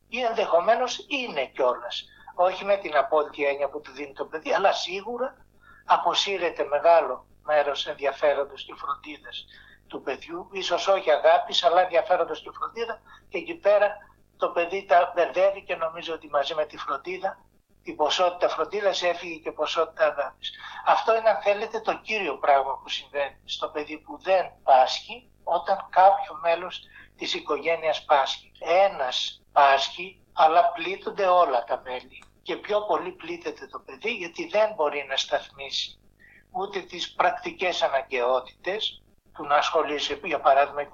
ή ενδεχομένως είναι κιόλας όχι με την απόλυτη έννοια που του δίνει το παιδί, αλλά σίγουρα αποσύρεται μεγάλο μέρος ενδιαφέροντος και φροντίδας του παιδιού, ίσως όχι αγάπης, αλλά ενδιαφέροντος και φροντίδα και εκεί πέρα το παιδί τα μπερδεύει και νομίζω ότι μαζί με τη φροντίδα, την ποσότητα φροντίδας έφυγε και ποσότητα αγάπης. Αυτό είναι αν θέλετε το κύριο πράγμα που συμβαίνει στο παιδί που δεν πάσχει όταν κάποιο μέλος της οικογένειας πάσχει. Ένας πάσχει αλλά πλήττονται όλα τα μέλη. Και πιο πολύ πλήττεται το παιδί γιατί δεν μπορεί να σταθμίσει ούτε τις πρακτικές αναγκαιότητες του να ασχολείσαι για παράδειγμα 24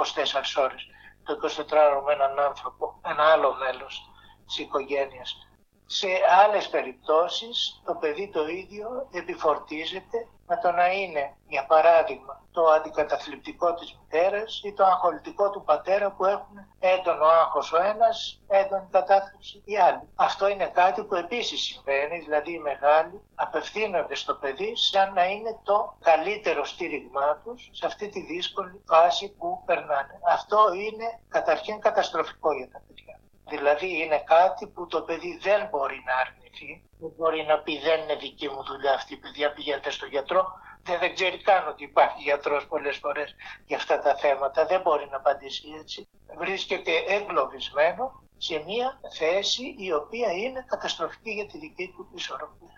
ώρες. Το 24ωρο με έναν άνθρωπο, ένα άλλο μέλος της οικογένειας. Σε άλλες περιπτώσεις το παιδί το ίδιο επιφορτίζεται με το να είναι, για παράδειγμα, το αντικαταθλιπτικό της μητέρας ή το αγχολητικό του πατέρα που έχουν έντονο άγχος ο ένας, έντονη κατάθλιψη οι άλλοι. Αυτό είναι κάτι που επίσης συμβαίνει, δηλαδή οι μεγάλοι απευθύνονται στο παιδί σαν να είναι το καλύτερο στήριγμά τους σε αυτή τη δύσκολη φάση που περνάνε. Αυτό είναι καταρχήν καταστροφικό για τα παιδιά. Δηλαδή είναι κάτι που το παιδί δεν μπορεί να αρνηθεί, δεν μπορεί να πει δεν είναι δική μου δουλειά αυτή, παιδιά πηγαίνετε στο γιατρό, δεν, δεν ξέρει καν ότι υπάρχει γιατρός πολλές φορές για αυτά τα θέματα, δεν μπορεί να απαντήσει έτσι. Βρίσκεται εγκλωβισμένο σε μια θέση η οποία είναι καταστροφική για τη δική του ισορροπία.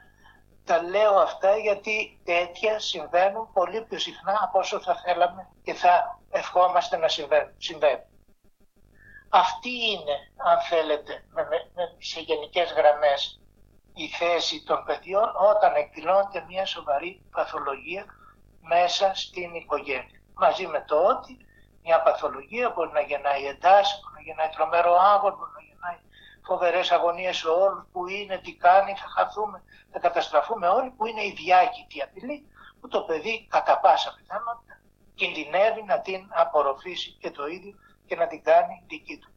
Τα λέω αυτά γιατί τέτοια συμβαίνουν πολύ πιο συχνά από όσο θα θέλαμε και θα ευχόμαστε να συμβαίνουν. συμβαίνουν. Αυτή είναι, αν θέλετε, με, με, σε γενικές γραμμές η θέση των παιδιών όταν εκδηλώνεται μια σοβαρή παθολογία μέσα στην οικογένεια. Μαζί με το ότι μια παθολογία μπορεί να γεννάει εντάσεις, μπορεί να γεννάει τρομερό άγχος, μπορεί να γεννάει φοβερές αγωνίες σε όλους που είναι, τι κάνει, θα χαθούμε, θα καταστραφούμε όλοι, που είναι η διάκητη απειλή που το παιδί κατά πάσα πιθανότητα κινδυνεύει να την απορροφήσει και το ίδιο και να την κάνει δική του.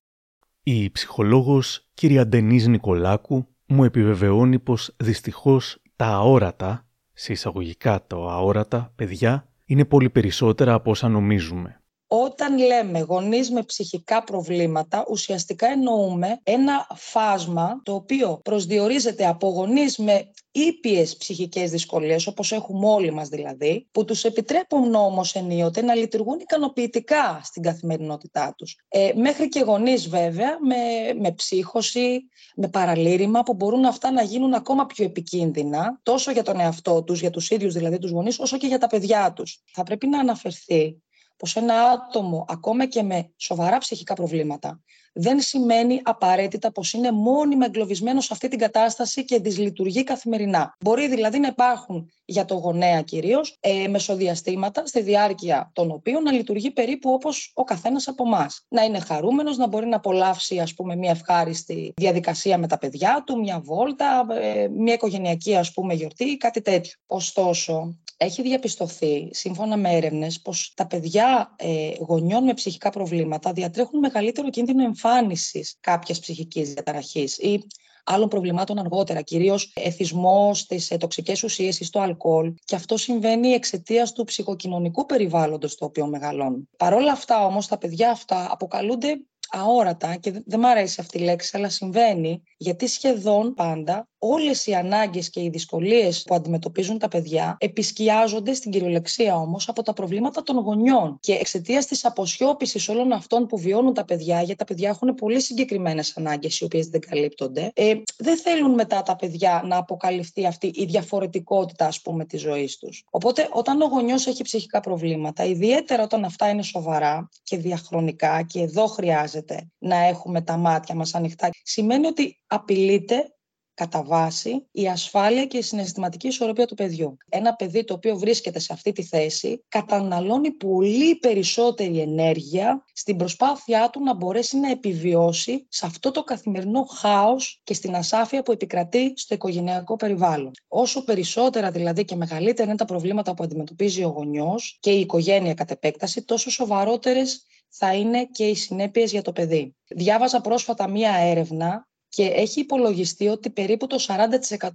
Η ψυχολόγος κυρία Ντενής Νικολάκου μου επιβεβαιώνει πως δυστυχώς τα αόρατα, σε εισαγωγικά το αόρατα, παιδιά, είναι πολύ περισσότερα από όσα νομίζουμε. Όταν λέμε γονείς με ψυχικά προβλήματα, ουσιαστικά εννοούμε ένα φάσμα το οποίο προσδιορίζεται από γονείς με ήπιες ψυχικές δυσκολίες, όπως έχουμε όλοι μας δηλαδή, που τους επιτρέπουν όμως ενίοτε να λειτουργούν ικανοποιητικά στην καθημερινότητά τους. Ε, μέχρι και γονείς βέβαια με, με ψύχωση, με παραλήρημα, που μπορούν αυτά να γίνουν ακόμα πιο επικίνδυνα, τόσο για τον εαυτό τους, για τους ίδιους δηλαδή τους γονείς, όσο και για τα παιδιά τους. Θα πρέπει να αναφερθεί πως ένα άτομο, ακόμα και με σοβαρά ψυχικά προβλήματα, δεν σημαίνει απαραίτητα πως είναι μόνιμα εγκλωβισμένος σε αυτή την κατάσταση και δυσλειτουργεί καθημερινά. Μπορεί δηλαδή να υπάρχουν για το γονέα κυρίως ε, μεσοδιαστήματα στη διάρκεια των οποίων να λειτουργεί περίπου όπως ο καθένας από εμάς. Να είναι χαρούμενος, να μπορεί να απολαύσει ας πούμε, μια ευχάριστη διαδικασία με τα παιδιά του, μια βόλτα, ε, μια οικογενειακή ας πούμε, γιορτή ή κάτι τέτοιο. Ωστόσο, έχει διαπιστωθεί, σύμφωνα με έρευνες, πως τα παιδιά ε, γονιών με ψυχικά προβλήματα διατρέχουν μεγαλύτερο κίνδυνο εμφάνισης κάποιας ψυχικής διαταραχής ή άλλων προβλημάτων αργότερα, κυρίως εθισμός στι ε, τοξικές ουσίες ή στο αλκοόλ. Και αυτό συμβαίνει εξαιτίας του ψυχοκοινωνικού περιβάλλοντος στο οποίο μεγαλώνουν. Παρ' όλα αυτά όμως, τα παιδιά αυτά αποκαλούνται αόρατα και δεν μ' αρέσει αυτή η λέξη, αλλά συμβαίνει γιατί σχεδόν πάντα όλες οι ανάγκες και οι δυσκολίες που αντιμετωπίζουν τα παιδιά επισκιάζονται στην κυριολεξία όμως από τα προβλήματα των γονιών και εξαιτίας της αποσιώπησης όλων αυτών που βιώνουν τα παιδιά, γιατί τα παιδιά έχουν πολύ συγκεκριμένες ανάγκες οι οποίες δεν καλύπτονται, ε, δεν θέλουν μετά τα παιδιά να αποκαλυφθεί αυτή η διαφορετικότητα ας πούμε της ζωής τους. Οπότε όταν ο γονιός έχει ψυχικά προβλήματα, ιδιαίτερα όταν αυτά είναι σοβαρά και διαχρονικά και εδώ χρειάζεται να έχουμε τα μάτια μας ανοιχτά, σημαίνει ότι απειλείται κατά βάση η ασφάλεια και η συναισθηματική ισορροπία του παιδιού. Ένα παιδί το οποίο βρίσκεται σε αυτή τη θέση καταναλώνει πολύ περισσότερη ενέργεια στην προσπάθειά του να μπορέσει να επιβιώσει σε αυτό το καθημερινό χάος και στην ασάφεια που επικρατεί στο οικογενειακό περιβάλλον. Όσο περισσότερα δηλαδή και μεγαλύτερα είναι τα προβλήματα που αντιμετωπίζει ο γονιός και η οικογένεια κατ' επέκταση, τόσο σοβαρότερες θα είναι και οι συνέπειες για το παιδί. Διάβαζα πρόσφατα μία έρευνα και έχει υπολογιστεί ότι περίπου το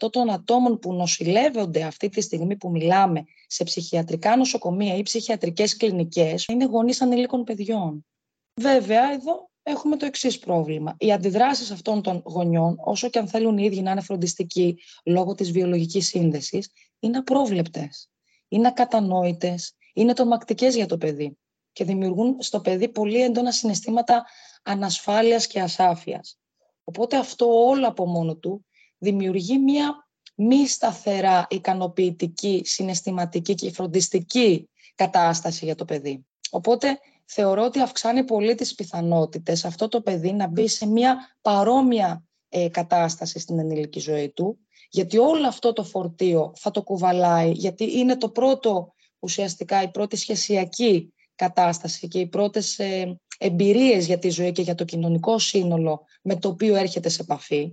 40% των ατόμων που νοσηλεύονται αυτή τη στιγμή που μιλάμε σε ψυχιατρικά νοσοκομεία ή ψυχιατρικές κλινικές είναι γονείς ανηλίκων παιδιών. Βέβαια, εδώ έχουμε το εξής πρόβλημα. Οι αντιδράσεις αυτών των γονιών, όσο και αν θέλουν οι ίδιοι να είναι φροντιστικοί λόγω της βιολογικής σύνδεσης, είναι απρόβλεπτες. Είναι ακατανόητες, είναι τρομακτικές για το παιδί και δημιουργούν στο παιδί πολύ έντονα συναισθήματα ανασφάλειας και ασάφειας. Οπότε αυτό όλο από μόνο του δημιουργεί μια μη σταθερά ικανοποιητική, συναισθηματική και φροντιστική κατάσταση για το παιδί. Οπότε θεωρώ ότι αυξάνει πολύ τις πιθανότητες αυτό το παιδί να μπει σε μια παρόμοια ε, κατάσταση στην ενήλικη ζωή του, γιατί όλο αυτό το φορτίο θα το κουβαλάει, γιατί είναι το πρώτο ουσιαστικά η πρώτη σχεσιακή κατάσταση και οι πρώτες ε, εμπειρίες για τη ζωή και για το κοινωνικό σύνολο με το οποίο έρχεται σε επαφή.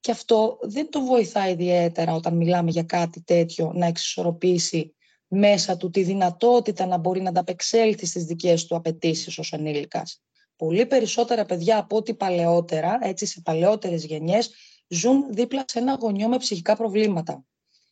Και αυτό δεν το βοηθάει ιδιαίτερα όταν μιλάμε για κάτι τέτοιο να εξισορροπήσει μέσα του τη δυνατότητα να μπορεί να ανταπεξέλθει στις δικές του απαιτήσεις ως ανήλικας. Πολύ περισσότερα παιδιά από ό,τι παλαιότερα, έτσι σε παλαιότερες γενιές, ζουν δίπλα σε ένα γονιό με ψυχικά προβλήματα.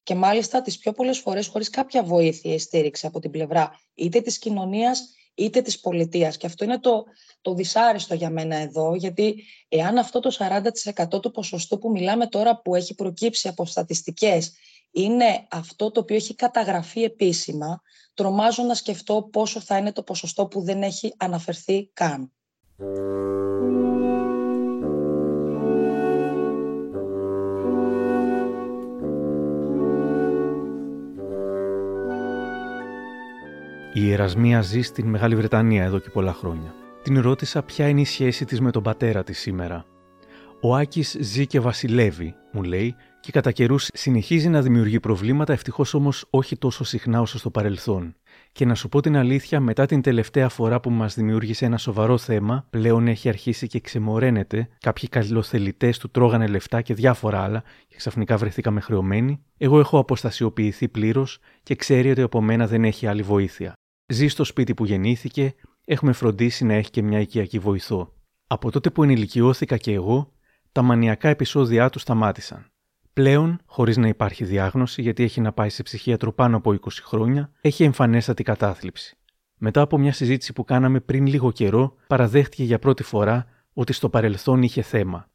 Και μάλιστα τις πιο πολλές φορές χωρίς κάποια βοήθεια ή στήριξη από την πλευρά είτε της κοινωνίας είτε της πολιτείας. Και αυτό είναι το, το δυσάρεστο για μένα εδώ, γιατί εάν αυτό το 40% του ποσοστού που μιλάμε τώρα που έχει προκύψει από στατιστικές είναι αυτό το οποίο έχει καταγραφεί επίσημα, τρομάζω να σκεφτώ πόσο θα είναι το ποσοστό που δεν έχει αναφερθεί καν. Η Ερασμία ζει στην Μεγάλη Βρετανία εδώ και πολλά χρόνια. Την ρώτησα ποια είναι η σχέση της με τον πατέρα της σήμερα. Ο Άκης ζει και βασιλεύει, μου λέει, και κατά καιρούς συνεχίζει να δημιουργεί προβλήματα, ευτυχώς όμως όχι τόσο συχνά όσο στο παρελθόν. Και να σου πω την αλήθεια, μετά την τελευταία φορά που μας δημιούργησε ένα σοβαρό θέμα, πλέον έχει αρχίσει και ξεμοραίνεται, κάποιοι καλοθελητές του τρώγανε λεφτά και διάφορα άλλα, και ξαφνικά βρεθήκαμε χρεωμένοι. Εγώ έχω αποστασιοποιηθεί πλήρως και ξέρει ότι από μένα δεν έχει άλλη βοήθεια. Ζει στο σπίτι που γεννήθηκε, έχουμε φροντίσει να έχει και μια οικιακή βοηθό. Από τότε που ενηλικιώθηκα και εγώ, τα μανιακά επεισόδια του σταμάτησαν. Πλέον, χωρίς να υπάρχει διάγνωση γιατί έχει να πάει σε ψυχίατρο πάνω από 20 χρόνια, έχει εμφανέστατη κατάθλιψη. Μετά από μια συζήτηση που κάναμε πριν λίγο καιρό, παραδέχτηκε για πρώτη φορά ότι στο παρελθόν είχε θέμα.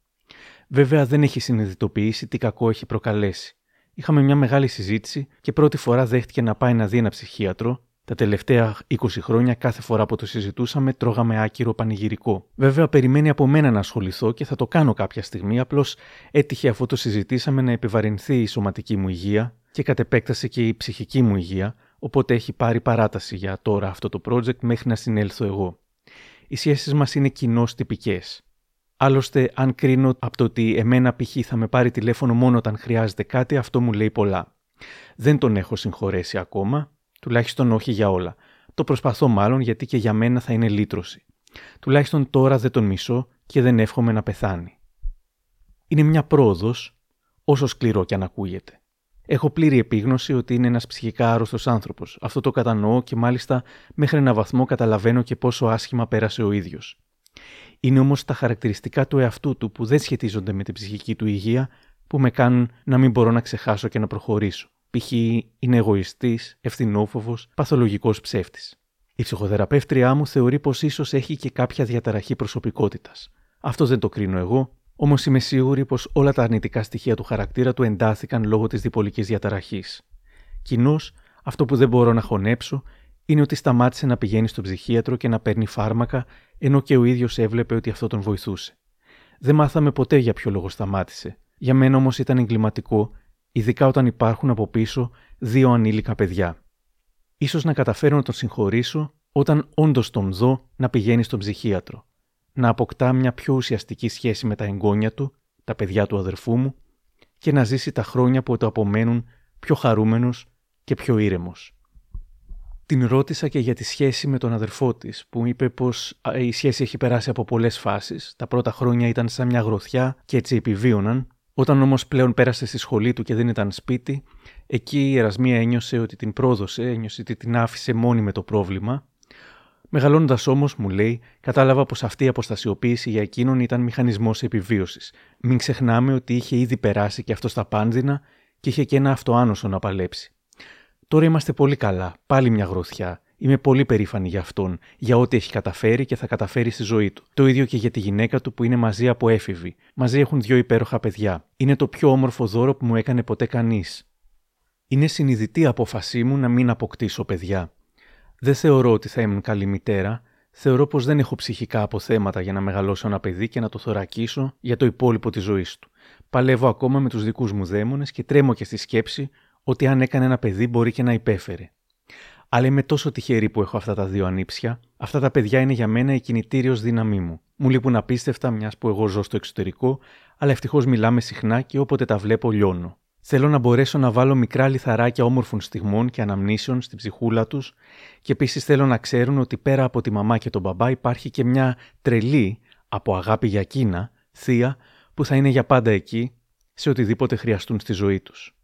Βέβαια, δεν έχει συνειδητοποιήσει τι κακό έχει προκαλέσει. Είχαμε μια μεγάλη συζήτηση και πρώτη φορά δέχτηκε να πάει να δει ένα ψυχίατρο, τα τελευταία 20 χρόνια, κάθε φορά που το συζητούσαμε, τρώγαμε άκυρο πανηγυρικό. Βέβαια, περιμένει από μένα να ασχοληθώ και θα το κάνω κάποια στιγμή. Απλώς έτυχε αφού το συζητήσαμε να επιβαρυνθεί η σωματική μου υγεία και κατ' επέκταση και η ψυχική μου υγεία, οπότε έχει πάρει παράταση για τώρα αυτό το project μέχρι να συνέλθω εγώ. Οι σχέσεις μας είναι κοινώς τυπικές. Άλλωστε, αν κρίνω από το ότι εμένα π.χ. θα με πάρει τηλέφωνο μόνο όταν χρειάζεται κάτι, αυτό μου λέει πολλά. Δεν τον έχω συγχωρέσει ακόμα, Τουλάχιστον όχι για όλα. Το προσπαθώ μάλλον γιατί και για μένα θα είναι λύτρωση. Τουλάχιστον τώρα δεν τον μισώ και δεν εύχομαι να πεθάνει. Είναι μια πρόοδος, όσο σκληρό κι αν ακούγεται. Έχω πλήρη επίγνωση ότι είναι ένας ψυχικά άρρωστος άνθρωπος. Αυτό το κατανοώ και μάλιστα μέχρι ένα βαθμό καταλαβαίνω και πόσο άσχημα πέρασε ο ίδιος. Είναι όμως τα χαρακτηριστικά του εαυτού του που δεν σχετίζονται με την ψυχική του υγεία που με κάνουν να μην μπορώ να ξεχάσω και να προχωρήσω π.χ. είναι εγωιστής, ευθυνόφοβος, παθολογικός ψεύτης. Η ψυχοθεραπεύτριά μου θεωρεί πως ίσως έχει και κάποια διαταραχή προσωπικότητας. Αυτό δεν το κρίνω εγώ, όμως είμαι σίγουρη πως όλα τα αρνητικά στοιχεία του χαρακτήρα του εντάθηκαν λόγω της διπολικής διαταραχής. Κοινώς, αυτό που δεν μπορώ να χωνέψω είναι ότι σταμάτησε να πηγαίνει στον ψυχίατρο και να παίρνει φάρμακα, ενώ και ο ίδιος έβλεπε ότι αυτό τον βοηθούσε. Δεν μάθαμε ποτέ για ποιο λόγο σταμάτησε. Για μένα όμως ήταν εγκληματικό, ειδικά όταν υπάρχουν από πίσω δύο ανήλικα παιδιά. Ίσως να καταφέρω να τον συγχωρήσω όταν όντως τον δω να πηγαίνει στον ψυχίατρο, να αποκτά μια πιο ουσιαστική σχέση με τα εγγόνια του, τα παιδιά του αδερφού μου και να ζήσει τα χρόνια που το απομένουν πιο χαρούμενος και πιο ήρεμος. Την ρώτησα και για τη σχέση με τον αδερφό της, που είπε πως η σχέση έχει περάσει από πολλές φάσεις. Τα πρώτα χρόνια ήταν σαν μια γροθιά και έτσι επιβίωναν. Όταν όμως πλέον πέρασε στη σχολή του και δεν ήταν σπίτι, εκεί η Ερασμία ένιωσε ότι την πρόδωσε, ένιωσε ότι την άφησε μόνη με το πρόβλημα. Μεγαλώνοντας όμως, μου λέει, κατάλαβα πως αυτή η αποστασιοποίηση για εκείνον ήταν μηχανισμός επιβίωσης. Μην ξεχνάμε ότι είχε ήδη περάσει και αυτός στα πάνδυνα και είχε και ένα αυτοάνωσο να παλέψει. Τώρα είμαστε πολύ καλά, πάλι μια γροθιά. Είμαι πολύ περήφανη για αυτόν, για ό,τι έχει καταφέρει και θα καταφέρει στη ζωή του. Το ίδιο και για τη γυναίκα του που είναι μαζί από έφηβη. Μαζί έχουν δύο υπέροχα παιδιά. Είναι το πιο όμορφο δώρο που μου έκανε ποτέ κανείς. Είναι συνειδητή απόφασή μου να μην αποκτήσω παιδιά. Δεν θεωρώ ότι θα ήμουν καλή μητέρα. Θεωρώ πως δεν έχω ψυχικά αποθέματα για να μεγαλώσω ένα παιδί και να το θωρακίσω για το υπόλοιπο της ζωής του. Παλεύω ακόμα με τους δικούς μου δαίμονες και τρέμω και στη σκέψη ότι αν έκανε ένα παιδί μπορεί και να υπέφερε. Αλλά είμαι τόσο τυχερή που έχω αυτά τα δύο ανήψια. Αυτά τα παιδιά είναι για μένα η κινητήριος δύναμή μου. Μου λείπουν απίστευτα, μιας που εγώ ζω στο εξωτερικό, αλλά ευτυχώς μιλάμε συχνά και όποτε τα βλέπω λιώνω. Θέλω να μπορέσω να βάλω μικρά λιθαράκια όμορφων στιγμών και αναμνήσεων στην ψυχούλα τους και επίσης θέλω να ξέρουν ότι πέρα από τη μαμά και τον μπαμπά υπάρχει και μια τρελή, από αγάπη για εκείνα, θεία, που θα είναι για πάντα εκεί σε οτιδήποτε χρειαστούν στη ζωή τους.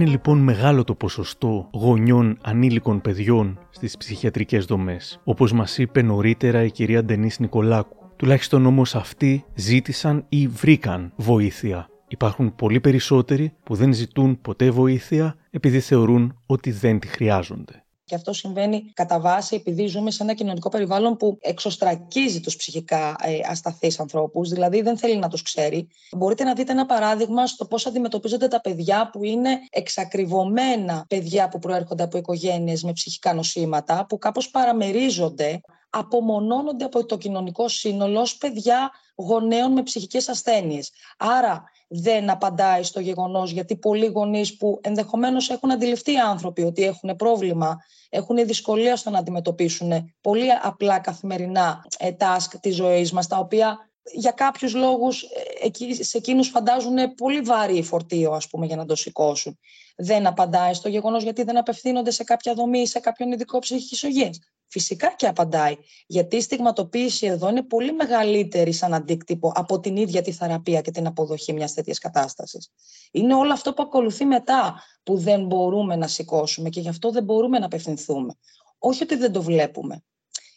Είναι λοιπόν μεγάλο το ποσοστό γονιών ανήλικων παιδιών στις ψυχιατρικές δομές, όπως μας είπε νωρίτερα η κυρία Ντενής Νικολάκου. Τουλάχιστον όμως αυτοί ζήτησαν ή βρήκαν βοήθεια. Υπάρχουν πολύ περισσότεροι που δεν ζητούν ποτέ βοήθεια επειδή θεωρούν ότι δεν τη χρειάζονται. Και αυτό συμβαίνει κατά βάση επειδή ζούμε σε ένα κοινωνικό περιβάλλον που εξωστρακίζει τους ψυχικά ε, ασταθείς ανθρώπους, δηλαδή δεν θέλει να τους ξέρει. Μπορείτε να δείτε ένα παράδειγμα στο πώς αντιμετωπίζονται τα παιδιά που είναι εξακριβωμένα παιδιά που προέρχονται από οικογένειες με ψυχικά νοσήματα, που κάπως παραμερίζονται απομονώνονται από το κοινωνικό σύνολο ως παιδιά γονέων με ψυχικές ασθένειες. Άρα δεν απαντάει στο γεγονός γιατί πολλοί γονείς που ενδεχομένως έχουν αντιληφθεί άνθρωποι ότι έχουν πρόβλημα, έχουν δυσκολία στο να αντιμετωπίσουν πολύ απλά καθημερινά ε, task της ζωής μας, τα οποία για κάποιους λόγους ε, σε εκείνους φαντάζουν πολύ βαρύ φορτίο ας πούμε για να το σηκώσουν. Δεν απαντάει στο γεγονός γιατί δεν απευθύνονται σε κάποια δομή ή σε κάποιον ειδικό ψυχικής υγείας. Φυσικά και απαντάει, γιατί η στιγματοποίηση εδώ είναι πολύ μεγαλύτερη σαν αντίκτυπο από την ίδια τη θεραπεία και την αποδοχή μιας τέτοιας κατάστασης. Είναι όλο αυτό που ακολουθεί μετά που δεν μπορούμε να σηκώσουμε και γι' αυτό δεν μπορούμε να απευθυνθούμε. Όχι ότι δεν το βλέπουμε.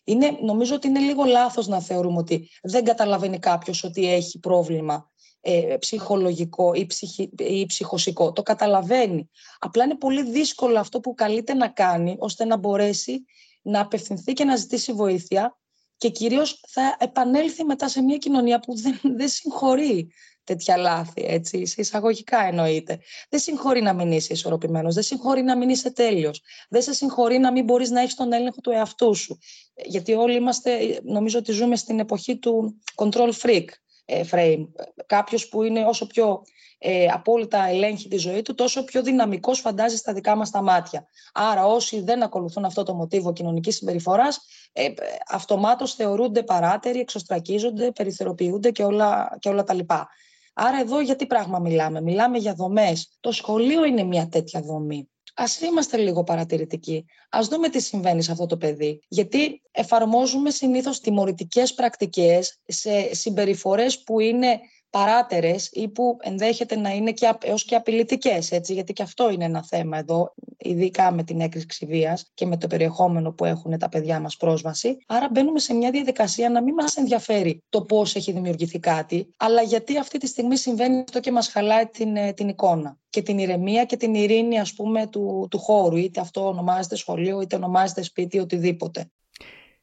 Είναι, νομίζω ότι είναι λίγο λάθος να θεωρούμε ότι δεν καταλαβαίνει κάποιος ότι έχει πρόβλημα ε, ψυχολογικό ή, ψυχι, ή ψυχοσικό. Το καταλαβαίνει. Απλά είναι πολύ δύσκολο αυτό που καλείται να κάνει ώστε να μπορέσει να απευθυνθεί και να ζητήσει βοήθεια και κυρίως θα επανέλθει μετά σε μια κοινωνία που δεν, δεν συγχωρεί τέτοια λάθη, έτσι, σε εισαγωγικά εννοείται. Δεν συγχωρεί να μην είσαι ισορροπημένος, δεν συγχωρεί να μην είσαι τέλειος. Δεν σε συγχωρεί να μην μπορείς να έχεις τον έλεγχο του εαυτού σου. Γιατί όλοι είμαστε, νομίζω ότι ζούμε στην εποχή του control freak ε, frame. Κάποιος που είναι όσο πιο ε, απόλυτα ελέγχει τη ζωή του, τόσο πιο δυναμικός φαντάζει στα δικά μας τα μάτια. Άρα όσοι δεν ακολουθούν αυτό το μοτίβο κοινωνικής συμπεριφοράς, ε, αυτομάτως θεωρούνται παράτεροι, εξωστρακίζονται, περιθεροποιούνται και όλα, και όλα τα λοιπά. Άρα εδώ για τι πράγμα μιλάμε. Μιλάμε για δομές. Το σχολείο είναι μια τέτοια δομή. Α είμαστε λίγο παρατηρητικοί. Α δούμε τι συμβαίνει σε αυτό το παιδί. Γιατί εφαρμόζουμε συνήθως τιμωρητικές πρακτικές σε συμπεριφορές που είναι παράτερες ή που ενδέχεται να είναι και έως και απειλητικές, έτσι, γιατί και αυτό είναι ένα θέμα εδώ, ειδικά με την έκρηξη βίας και με το περιεχόμενο που έχουν τα παιδιά μας πρόσβαση. Άρα μπαίνουμε σε μια διαδικασία να μην μας ενδιαφέρει το πώς έχει δημιουργηθεί κάτι, αλλά γιατί αυτή τη στιγμή συμβαίνει αυτό και μας χαλάει την, ε, την εικόνα και την ηρεμία και την ειρήνη ας πούμε του, του χώρου, είτε αυτό ονομάζεται σχολείο, είτε ονομάζεται σπίτι, οτιδήποτε.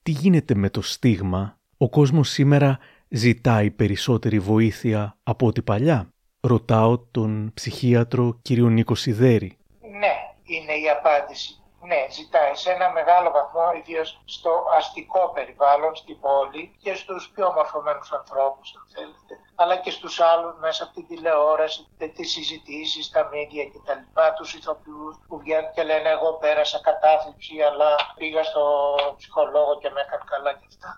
Τι γίνεται με το στίγμα, ο κόσμος σήμερα ζητάει περισσότερη βοήθεια από ό,τι παλιά; Ρωτάω τον ψυχίατρο κύριο Νίκο Σιδέρη. Ναι, είναι η απάντηση. Ναι, ζητάει σε ένα μεγάλο βαθμό, ιδίως στο αστικό περιβάλλον, στην πόλη και στους πιο μορφωμένους ανθρώπους, αν θέλετε, αλλά και στους άλλους μέσα από την τηλεόραση, τις συζητήσεις, τα μίδια κτλ. Τους ηθοποιούς που βγαίνουν και λένε εγώ πέρασα κατάθλιψη, αλλά πήγα στο ψυχολόγο και με έκανε καλά και αυτά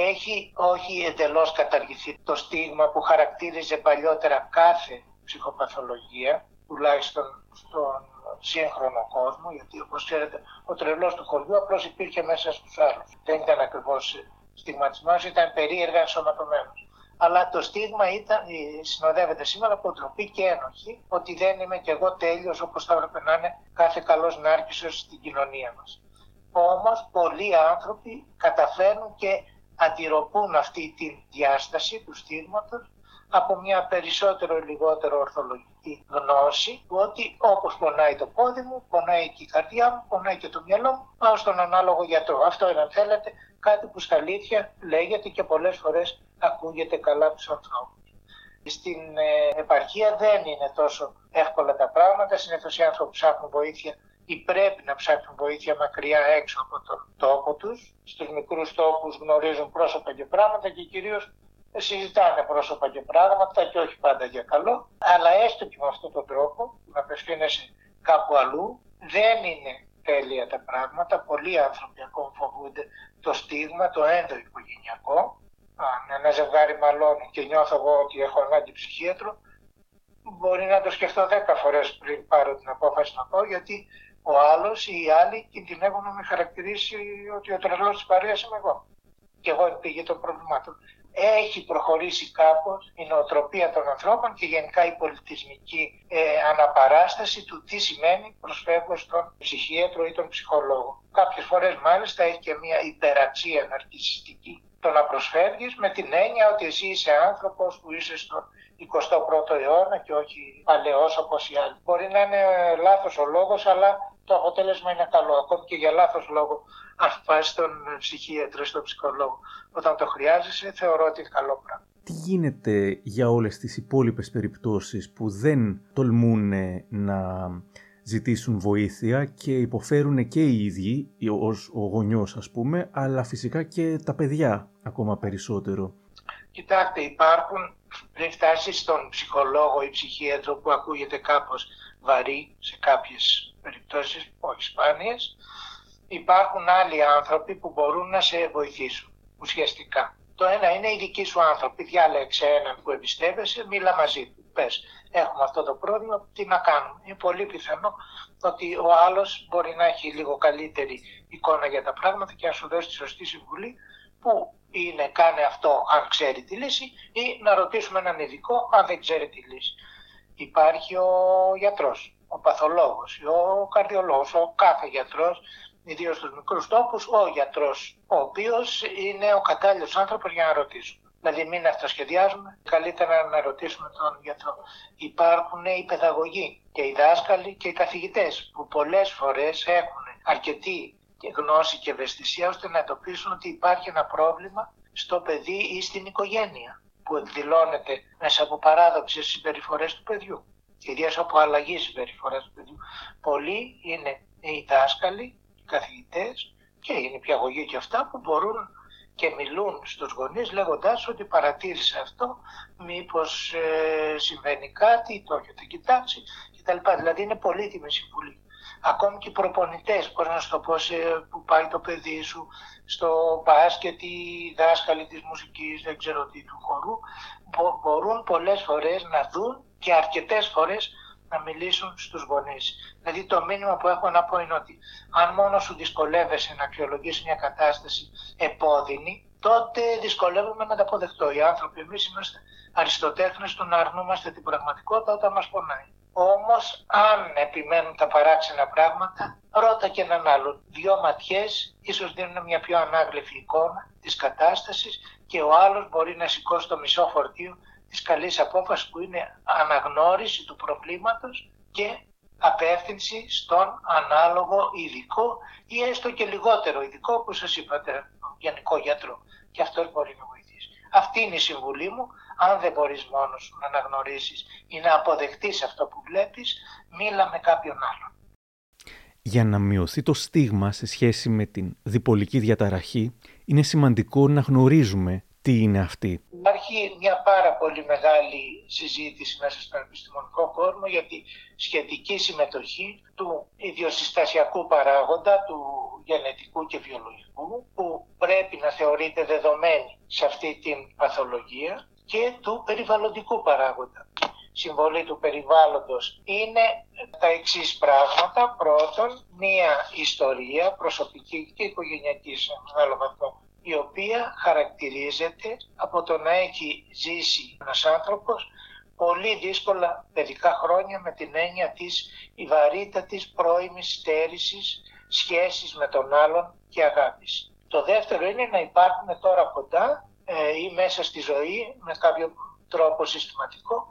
έχει όχι εντελώς καταργηθεί το στίγμα που χαρακτήριζε παλιότερα κάθε ψυχοπαθολογία, τουλάχιστον στον σύγχρονο κόσμο, γιατί όπως ξέρετε ο τρελός του χωριού απλώς υπήρχε μέσα στους άλλους. Δεν ήταν ακριβώς στιγματισμός, ήταν περίεργα ενσωματωμένος. Αλλά το στίγμα ήταν, συνοδεύεται σήμερα από ντροπή και ένοχη ότι δεν είμαι κι εγώ τέλειος όπως θα έπρεπε να είναι κάθε καλός νάρκισσος στην κοινωνία μας. Όμως πολλοί άνθρωποι καταφέρνουν και αντιρροπούν αυτή τη διάσταση του στίγματος από μια περισσότερο ή λιγότερο ορθολογική γνώση του ότι όπως πονάει το πόδι μου, πονάει και η καρδιά μου, πονάει και το μυαλό μου, πάω στον ανάλογο γιατρό. Αυτό είναι αν θέλετε κάτι που στα αλήθεια λέγεται και πολλές φορές ακούγεται καλά τους ανθρώπους. Στην ε, επαρχία δεν είναι τόσο εύκολα τα πράγματα. Συνήθως οι άνθρωποι ψάχνουν βοήθεια ή πρέπει να ψάχνουν βοήθεια μακριά έξω από τον τόπο τους. Στους μικρούς τόπους γνωρίζουν πρόσωπα και πράγματα και κυρίως συζητάνε πρόσωπα και πράγματα και όχι πάντα για καλό. Αλλά έστω και με αυτόν τον τρόπο να απευθύνεσαι κάπου αλλού δεν είναι τέλεια τα πράγματα. Πολλοί άνθρωποι ακόμα φοβούνται το στίγμα, το ενδοοικογενειακό. Αν ένα ζευγάρι μαλώνει και νιώθω εγώ ότι έχω ανάγκη ψυχίατρο, μπορεί να το σκεφτώ δέκα φορές πριν πάρω την απόφαση να πω, γιατί ο άλλος ή οι άλλοι κινδυνεύουν να με χαρακτηρίσει ότι ο τρελός της παρέας είμαι εγώ. Και εγώ είμαι πηγή των προβλημάτων. Έχει προχωρήσει κάπως η νοοτροπία των ανθρώπων και γενικά η πολιτισμική ε, αναπαράσταση του τι σημαίνει προσφεύγω στον ψυχίατρο ή τον ψυχολόγο. Κάποιες φορές μάλιστα έχει και μια υπεραξία ναρκιστική το να προσφεύγεις με την έννοια ότι εσύ είσαι άνθρωπος που είσαι στον 21ο αιώνα και όχι παλαιός όπως οι άλλοι. Μπορεί να είναι λάθος ο λόγος, αλλά το αποτέλεσμα είναι καλό. Ακόμη και για λάθος λόγο, αν πας στον ψυχίατρο, στον ψυχολόγο, όταν το χρειάζεσαι, θεωρώ ότι είναι καλό πράγμα. Τι γίνεται για όλες τις υπόλοιπες περιπτώσεις που δεν τολμούν να ζητήσουν βοήθεια και υποφέρουν και οι ίδιοι, ως ο γονιός ας πούμε, αλλά φυσικά και τα παιδιά ακόμα περισσότερο; Κοιτάξτε, υπάρχουν πριν φτάσει στον ψυχολόγο ή ψυχίατρο που ακούγεται κάπως βαρύ σε κάποιες περιπτώσεις, όχι σπάνιες, υπάρχουν άλλοι άνθρωποι που μπορούν να σε βοηθήσουν ουσιαστικά. Το ένα είναι οι δικοί σου άνθρωποι. Διάλεξε έναν που εμπιστεύεσαι, μίλα μαζί του. Πες, έχουμε αυτό το πρόβλημα, τι να κάνουμε. Είναι πολύ πιθανό ότι ο άλλος μπορεί να έχει λίγο καλύτερη εικόνα για τα πράγματα και να σου δώσει τη σωστή συμβουλή που είναι κάνε αυτό αν ξέρει τη λύση ή να ρωτήσουμε έναν ειδικό αν δεν ξέρει τη λύση. Υπάρχει ο γιατρός, ο παθολόγος, ο καρδιολόγος, ο κάθε γιατρός, ιδίως στους μικρούς τόπους, ο γιατρός, ο οποίος είναι ο κατάλληλος άνθρωπος για να ρωτήσουμε. Δηλαδή μην αυτοσχεδιάζουμε, καλύτερα να ρωτήσουμε τον γιατρό. Υπάρχουν οι παιδαγωγοί και οι δάσκαλοι και οι καθηγητές που πολλές φορές έχουν αρκετή γνώση και ευαισθησία ώστε να εντοπίσουν ότι υπάρχει ένα πρόβλημα στο παιδί ή στην οικογένεια που εκδηλώνεται μέσα από παράδοξες συμπεριφορές του παιδιού ιδίω από αλλαγή συμπεριφοράς του παιδιού. Πολλοί είναι οι δάσκαλοι, οι καθηγητές και είναι πιαγωγοί και αυτά που μπορούν και μιλούν στους γονείς λέγοντάς ότι παρατήρησε αυτό, μήπως ε, συμβαίνει κάτι, το έχετε κοιτάξει κτλ. Δηλαδή είναι πολύτιμη συμβουλή. Ακόμη και οι προπονητές, μπορείς να σου το πω, που πάει το παιδί σου στο μπάσκετ, οι δάσκαλοι της μουσικής, δεν ξέρω τι, του χορού, μπορούν πολλές φορές να δουν και αρκετές φορές να μιλήσουν στους γονείς. Δηλαδή το μήνυμα που έχω να πω είναι ότι αν μόνος σου δυσκολεύεσαι να αξιολογήσεις μια κατάσταση επώδυνη, τότε δυσκολεύομαι να τα αποδεχτώ. Οι άνθρωποι, εμείς είμαστε αριστοτέχνες του να αρνούμαστε την πραγματικότητα όταν μας πονάει. Όμως, αν επιμένουν τα παράξενα πράγματα, ρώτα και έναν άλλον. Δυο ματιές ίσως δίνουν μια πιο ανάγλυφη εικόνα της κατάστασης και ο άλλος μπορεί να σηκώσει το μισό φορτίο της καλής απόφασης που είναι αναγνώριση του προβλήματος και απεύθυνση στον ανάλογο ειδικό ή έστω και λιγότερο ειδικό που σας είπατε, γενικό γιατρό. Και αυτός μπορεί να βοηθήσει. Αυτή είναι η συμβουλή μου. Αν δεν μπορείς μόνος σου να αναγνωρίσεις ή να αποδεχτείς αυτό που βλέπεις, μίλα με κάποιον άλλον. Για να μειωθεί το στίγμα σε σχέση με την διπολική διαταραχή, είναι σημαντικό να γνωρίζουμε τι είναι αυτή. Υπάρχει μια πάρα πολύ μεγάλη συζήτηση μέσα στον επιστημονικό κόσμο για τη σχετική συμμετοχή του ιδιοσυστασιακού παράγοντα, του γενετικού και βιολογικού, που πρέπει να θεωρείται δεδομένη σε αυτή την παθολογία και του περιβαλλοντικού παράγοντα. Συμβολή του περιβάλλοντος είναι τα εξής πράγματα. Πρώτον, μία ιστορία προσωπική και οικογενειακή σε μεγάλο βαθμό η οποία χαρακτηρίζεται από το να έχει ζήσει ένας άνθρωπος πολύ δύσκολα παιδικά χρόνια με την έννοια της η της πρώιμης στέρησης, σχέσης με τον άλλον και αγάπης. Το δεύτερο είναι να υπάρχουν τώρα κοντά ε, ή μέσα στη ζωή με κάποιο τρόπο συστηματικό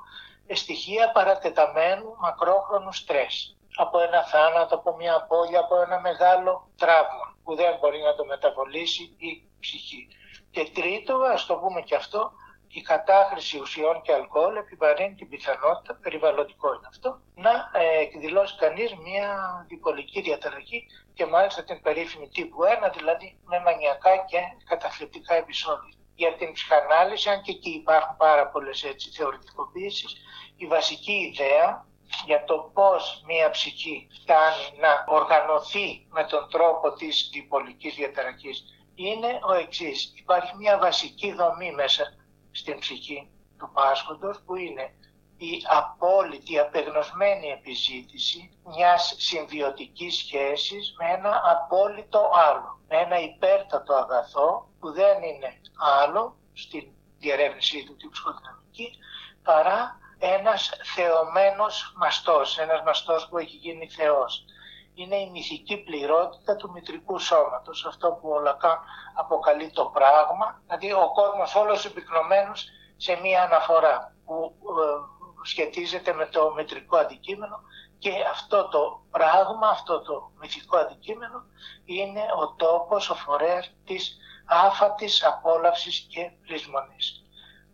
στοιχεία παρατεταμένου μακρόχρονου στρες από ένα θάνατο, από μια απώλεια, από ένα μεγάλο τραύμα που δεν μπορεί να το μεταβολήσει η ψυχή. Και τρίτο, ας το πούμε και αυτό, η κατάχρηση ουσιών και αλκοόλ επιβαρύνει την πιθανότητα, περιβαλλοντικό είναι αυτό, να ε, εκδηλώσει κανείς μια διπολική διαταραχή και μάλιστα την περίφημη τύπου 1, δηλαδή με μανιακά και καταθλιπτικά επεισόδια. Για την ψυχανάλυση, αν και εκεί υπάρχουν πάρα πολλές έτσι θεωρητικοποίησεις, η βασική ιδέα για το πώς μία ψυχή φτάνει να οργανωθεί με τον τρόπο της διπολικής διαταραχής είναι ο εξής. Υπάρχει μια βασική δομή μέσα στην ψυχή του πάσχοντος που είναι η απόλυτη, απεγνωσμένη επιζήτηση μιας συμβιωτικής σχέσης με ένα απόλυτο άλλο, με ένα υπέρτατο αγαθό που δεν είναι άλλο στην διερεύνησή του την ψυχοδυναμική παρά ένας θεωμένος μαστός, ένας μαστός που έχει γίνει Θεός. Είναι η μυθική πληρότητα του μητρικού σώματος, αυτό που ο Λακάν αποκαλεί το πράγμα, δηλαδή ο κόσμος όλος επικνωμένος σε μία αναφορά που ε, σχετίζεται με το μητρικό αντικείμενο και αυτό το πράγμα, αυτό το μυθικό αντικείμενο είναι ο τόπος, ο φορέας της άφατης απόλαυσης και λησμονής.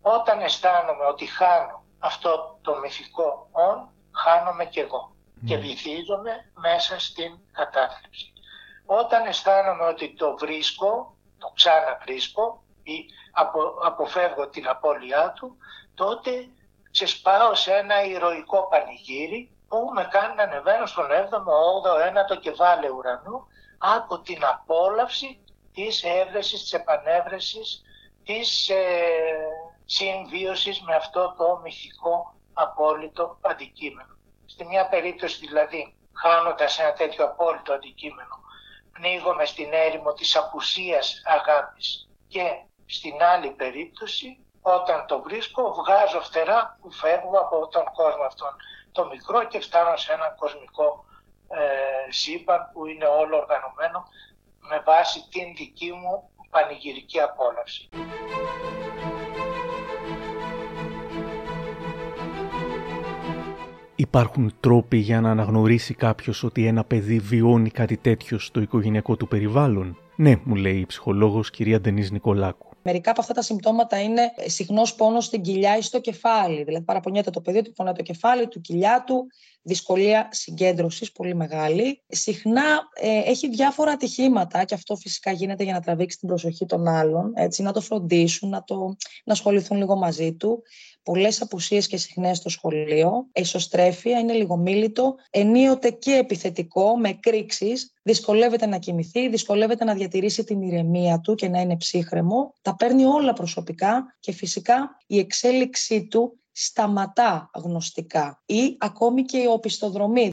Όταν αισθάνομαι ότι χάνω αυτό το μυθικό «ον» χάνομαι κι εγώ και ναι. βυθίζομαι μέσα στην κατάθλιψη. Όταν αισθάνομαι ότι το βρίσκω, το ξαναβρίσκω ή αποφεύγω την απώλειά του, τότε ξεσπάω σε ένα ηρωικό πανηγύρι που με κάνει να ανεβαίνω στον 7ο, 8ο, 9ο κεφάλαιο ουρανού από την απόλαυση της έβρεσης, της επανέβρεσης, της ε, συμβίωσης με αυτό το μυθικό απόλυτο αντικείμενο. Στη μια περίπτωση δηλαδή, χάνοντας ένα τέτοιο απόλυτο αντικείμενο, πνίγομαι στην έρημο της απουσίας αγάπης και στην άλλη περίπτωση, όταν το βρίσκω, βγάζω φτερά που φεύγω από τον κόσμο αυτόν το μικρό και φτάνω σε ένα κοσμικό ε, σύμπαν που είναι όλο οργανωμένο με βάση την δική μου πανηγυρική απόλαυση. Υπάρχουν τρόποι για να αναγνωρίσει κάποιος ότι ένα παιδί βιώνει κάτι τέτοιο στο οικογενειακό του περιβάλλον; Ναι, μου λέει η ψυχολόγος κυρία Ντενής Νικολάκου. Μερικά από αυτά τα συμπτώματα είναι συχνός πόνος στην κοιλιά ή στο κεφάλι. Δηλαδή, παραπονιέται το παιδί του, πονάει το κεφάλι, του κοιλιά του, δυσκολία συγκέντρωσης πολύ μεγάλη. Συχνά ε, έχει διάφορα ατυχήματα και αυτό φυσικά γίνεται για να τραβήξει την προσοχή των άλλων, έτσι, να το φροντίσουν, να, το, να ασχοληθούν λίγο μαζί του πολλές απουσίες και συχνές στο σχολείο, εσωστρέφεια, είναι λιγομίλητο, ενίοτε και επιθετικό, με κρίξεις, δυσκολεύεται να κοιμηθεί, δυσκολεύεται να διατηρήσει την ηρεμία του και να είναι ψύχρεμο, τα παίρνει όλα προσωπικά και φυσικά η εξέλιξή του σταματά γνωστικά ή ακόμη και η οπισθοδρομή.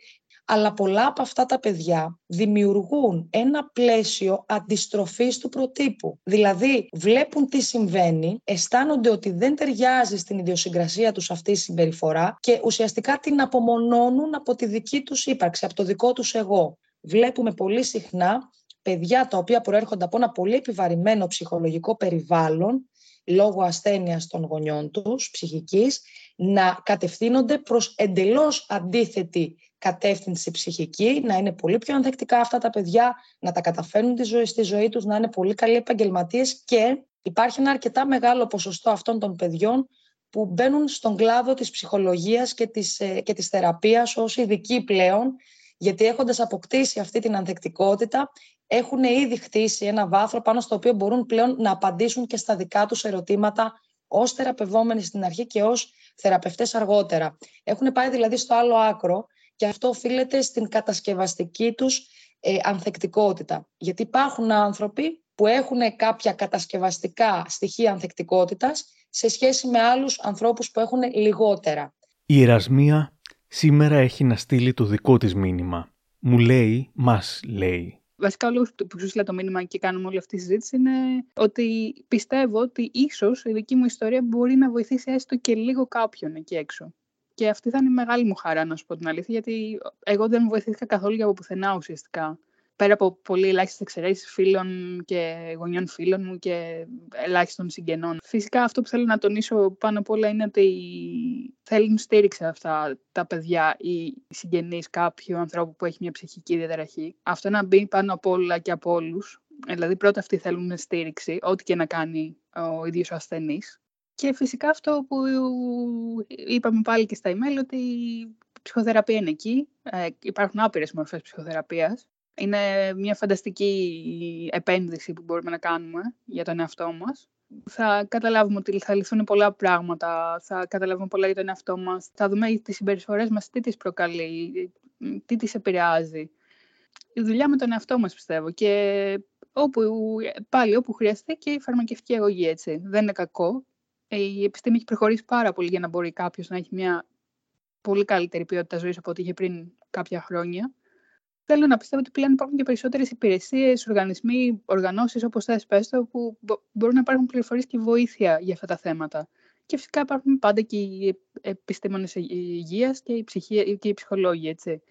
Αλλά πολλά από αυτά τα παιδιά δημιουργούν ένα πλαίσιο αντιστροφής του προτύπου. Δηλαδή, βλέπουν τι συμβαίνει, αισθάνονται ότι δεν ταιριάζει στην ιδιοσυγκρασία τους αυτή η συμπεριφορά και ουσιαστικά την απομονώνουν από τη δική τους ύπαρξη, από το δικό τους εγώ. Βλέπουμε πολύ συχνά παιδιά τα οποία προέρχονται από ένα πολύ επιβαρημένο ψυχολογικό περιβάλλον λόγω ασθένειας των γονιών τους, ψυχικής, να κατευθύνονται προς εντελώς αντίθετη κατεύθυνση ψυχική, να είναι πολύ πιο ανθεκτικά αυτά τα παιδιά, να τα καταφέρνουν τη ζωή, στη ζωή τους, να είναι πολύ καλοί επαγγελματίες και υπάρχει ένα αρκετά μεγάλο ποσοστό αυτών των παιδιών που μπαίνουν στον κλάδο της ψυχολογίας και της, ε, και της θεραπείας ως ειδικοί πλέον, γιατί έχοντας αποκτήσει αυτή την ανθεκτικότητα, έχουν ήδη χτίσει ένα βάθρο πάνω στο οποίο μπορούν πλέον να απαντήσουν και στα δικά τους ερωτήματα ως θεραπευόμενοι στην αρχή και ως θεραπευτές αργότερα. Έχουν πάει δηλαδή στο άλλο άκρο και αυτό οφείλεται στην κατασκευαστική τους ε, ανθεκτικότητα. Γιατί υπάρχουν άνθρωποι που έχουν κάποια κατασκευαστικά στοιχεία ανθεκτικότητας σε σχέση με άλλους ανθρώπους που έχουν λιγότερα. Η Ερασμία σήμερα έχει να στείλει το δικό της μήνυμα. Μου λέει, μας λέει. Βασικά, ο λόγο που σου στείλα το μήνυμα και κάνουμε όλη αυτή τη συζήτηση είναι ότι πιστεύω ότι ίσως η δική μου ιστορία μπορεί να βοηθήσει έστω και λίγο κάποιον εκεί έξω. Και αυτή θα είναι η μεγάλη μου χαρά, να σου πω την αλήθεια, γιατί εγώ δεν βοηθήθηκα καθόλου από πουθενά ουσιαστικά. Πέρα από πολύ ελάχιστες εξαιρέσεις φίλων και γονιών φίλων μου και ελάχιστων συγγενών. Φυσικά αυτό που θέλω να τονίσω πάνω απ' όλα είναι ότι θέλουν στήριξη αυτά τα παιδιά ή συγγενείς κάποιου ανθρώπου που έχει μια ψυχική διαταραχή. Αυτό να μπει πάνω απ' όλα και από όλους. Δηλαδή πρώτα αυτοί θέλουν στήριξη, ό,τι και να κάνει ο ίδιος ο ασθενής. Και φυσικά αυτό που είπαμε πάλι και στα email, ότι η ψυχοθεραπεία είναι εκεί. Ε, υπάρχουν άπειρες μορφές ψυχοθεραπείας. Είναι μια φανταστική επένδυση που μπορούμε να κάνουμε για τον εαυτό μας. Θα καταλάβουμε ότι θα λυθούν πολλά πράγματα, θα καταλάβουμε πολλά για τον εαυτό μας. Θα δούμε τις συμπεριφορές μας, τι τις προκαλεί, τι τις επηρεάζει. Η δουλειά με τον εαυτό μας πιστεύω και όπου, πάλι όπου χρειαστεί και η φαρμακευτική αγωγή έτσι. Δεν είναι κακό η επιστήμη έχει προχωρήσει πάρα πολύ για να μπορεί κάποιος να έχει μια πολύ καλύτερη ποιότητα ζωής από ό,τι είχε πριν κάποια χρόνια. Θέλω να πιστεύω ότι πλέον υπάρχουν και περισσότερες υπηρεσίες, οργανισμοί, οργανώσεις, όπως θες πες που μπορούν να υπάρχουν πληροφορίες και βοήθεια για αυτά τα θέματα. Και φυσικά υπάρχουν πάντα και οι επιστήμονες υγείας και οι, και οι ψυχολόγοι. Έτσι.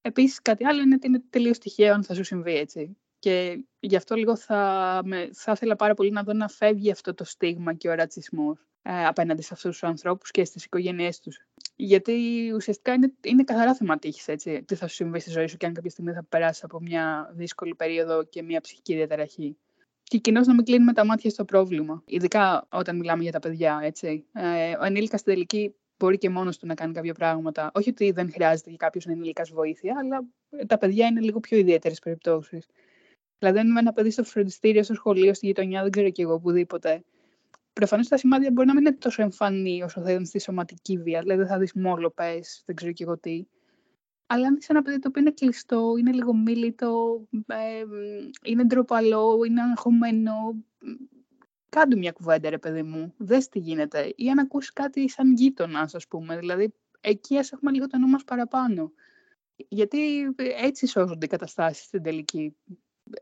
Επίσης, κάτι άλλο είναι ότι είναι τελείως τυχαίο αν θα σου συμβεί έτσι. Και γι' αυτό λίγο θα, με, θα ήθελα πάρα πολύ να δω να φεύγει αυτό το στίγμα και ο ρατσισμός ε, απέναντι σε αυτούς τους ανθρώπους και στις οικογένειές τους. Γιατί ουσιαστικά είναι, είναι καθαρά θέμα τύχης, έτσι. Τι θα σου συμβεί στη ζωή σου και αν κάποια στιγμή θα περάσεις από μια δύσκολη περίοδο και μια ψυχική διαταραχή. Και κοινώς να μην κλείνουμε τα μάτια στο πρόβλημα. Ειδικά όταν μιλάμε για τα παιδιά, έτσι. Ε, ο ενήλικα στην τελική μπορεί και μόνος του να κάνει κάποια πράγματα. Όχι ότι δεν χρειάζεται για κάποιος ενήλικας βοήθεια, αλλά τα παιδιά είναι λίγο πιο ιδιαίτερες περιπτώσεις. Δηλαδή, αν είμαι ένα παιδί στο φροντιστήριο, στο σχολείο, στη γειτονιά, δεν ξέρω κι εγώ οπουδήποτε. Προφανώς τα σημάδια μπορεί να μην είναι τόσο εμφανή όσο θα ήταν στη σωματική βία. Δηλαδή, δεν θα δεις μόλοπε, δεν ξέρω κι εγώ τι. Αλλά αν είσαι ένα παιδί το οποίο είναι κλειστό, είναι λίγο μίλητο, ε, είναι ντροπαλό, είναι αγχωμένο, κάντε μια κουβέντα, ρε παιδί μου. Δες τι γίνεται. Ή αν ακούσει κάτι σαν γείτονας, ας πούμε. Δηλαδή, εκεί ας έχουμε λίγο το νου μας παραπάνω. Γιατί έτσι σώζονται οι καταστάσεις στην τελική.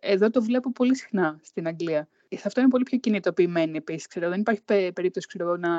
Εδώ το βλέπω πολύ συχνά στην Αγγλία. Σε αυτό είναι πολύ πιο κινητοποιημένοι επίσης. Δεν υπάρχει περίπτωση ξέρω, να,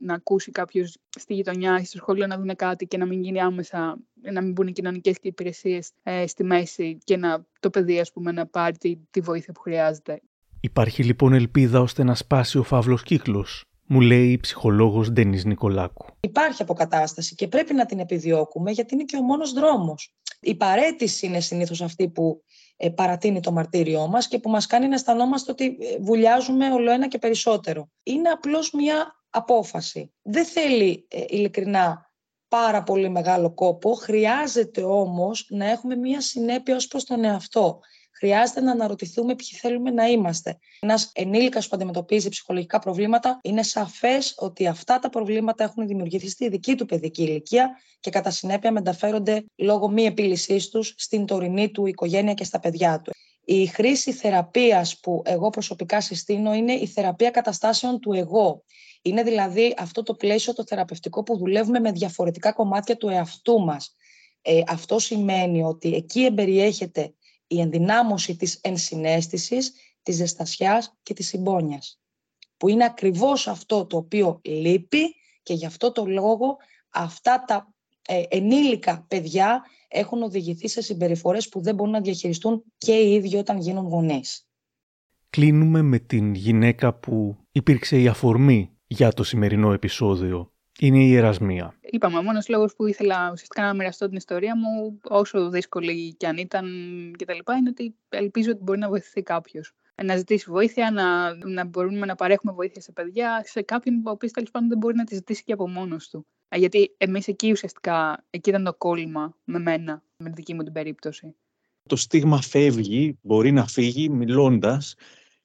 να ακούσει κάποιος στη γειτονιά ή στο σχολείο να δουν κάτι και να μην γίνει άμεσα, να μην μπουν οι κοινωνικές υπηρεσίες ε, στη μέση και να το παιδί ας πούμε, να πάρει τη, τη βοήθεια που χρειάζεται. Υπάρχει λοιπόν ελπίδα ώστε να σπάσει ο φαύλος κύκλος; Μου λέει η ψυχολόγος Ντενής Νικολάκου. Υπάρχει αποκατάσταση και πρέπει να την επιδιώκουμε γιατί είναι και ο μόνος δρόμος. Η παρέτηση είναι συνήθως αυτή που ε, παρατείνει το μαρτύριό μας και που μας κάνει να αισθανόμαστε ότι ε, βουλιάζουμε όλο ένα και περισσότερο. Είναι απλώς μια απόφαση. Δεν θέλει ε, ειλικρινά πάρα πολύ μεγάλο κόπο, χρειάζεται όμως να έχουμε μια συνέπεια ως προς τον εαυτό χρειάζεται να αναρωτηθούμε ποιοι θέλουμε να είμαστε. Ένας ενήλικας που αντιμετωπίζει ψυχολογικά προβλήματα, είναι σαφές ότι αυτά τα προβλήματα έχουν δημιουργηθεί στη δική του παιδική ηλικία και κατά συνέπεια μεταφέρονται λόγω μη επίλυσής τους στην τωρινή του οικογένεια και στα παιδιά του. Η χρήση θεραπείας που εγώ προσωπικά συστήνω είναι η θεραπεία καταστάσεων του εγώ. Είναι δηλαδή αυτό το πλαίσιο το θεραπευτικό που δουλεύουμε με διαφορετικά κομμάτια του εαυτού μας Ε, αυτό σημαίνει ότι εκεί εμπεριέχεται η ενδυνάμωση της ενσυναίσθησης, της ζεστασιάς και της συμπόνιας. Που είναι ακριβώς αυτό το οποίο λείπει και γι' αυτό το λόγο αυτά τα ε, ενήλικα παιδιά έχουν οδηγηθεί σε συμπεριφορές που δεν μπορούν να διαχειριστούν και οι ίδιοι όταν γίνουν γονείς. Κλείνουμε με την γυναίκα που υπήρξε η αφορμή για το σημερινό επεισόδιο. Είναι η Ερασμία. Είπαμε, ο μόνος λόγος που ήθελα ουσιαστικά να μοιραστώ την ιστορία μου, όσο δύσκολη κι αν ήταν κτλ., είναι ότι ελπίζω ότι μπορεί να βοηθηθεί κάποιος. Να ζητήσει βοήθεια, να, να μπορούμε να παρέχουμε βοήθεια σε παιδιά, σε κάποιον ο οποίος τέλος πάντων δεν μπορεί να τη ζητήσει και από μόνος του. Ε, γιατί εμείς εκεί ουσιαστικά, εκεί ήταν το κόλλημα με μένα, με τη δική μου την περίπτωση. Το στίγμα φεύγει, μπορεί να φύγει μιλώντας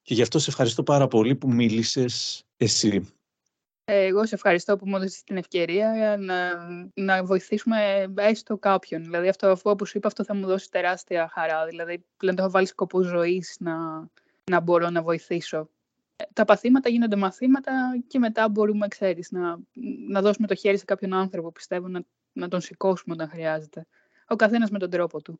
και γι' αυτό σε ευχαριστώ πάρα πολύ που μίλησες εσύ. Ε, εγώ σε ευχαριστώ που μου έδωσες την ευκαιρία να, να βοηθήσουμε έστω κάποιον. Δηλαδή αυτό, αφού όπως είπα, αυτό θα μου δώσει τεράστια χαρά. Δηλαδή πλέον το έχω βάλει σκοπό ζωής να, να μπορώ να βοηθήσω. Ε, τα παθήματα γίνονται μαθήματα και μετά μπορούμε, ξέρεις, να, να δώσουμε το χέρι σε κάποιον άνθρωπο, πιστεύω, να, να τον σηκώσουμε όταν χρειάζεται. Ο καθένας με τον τρόπο του.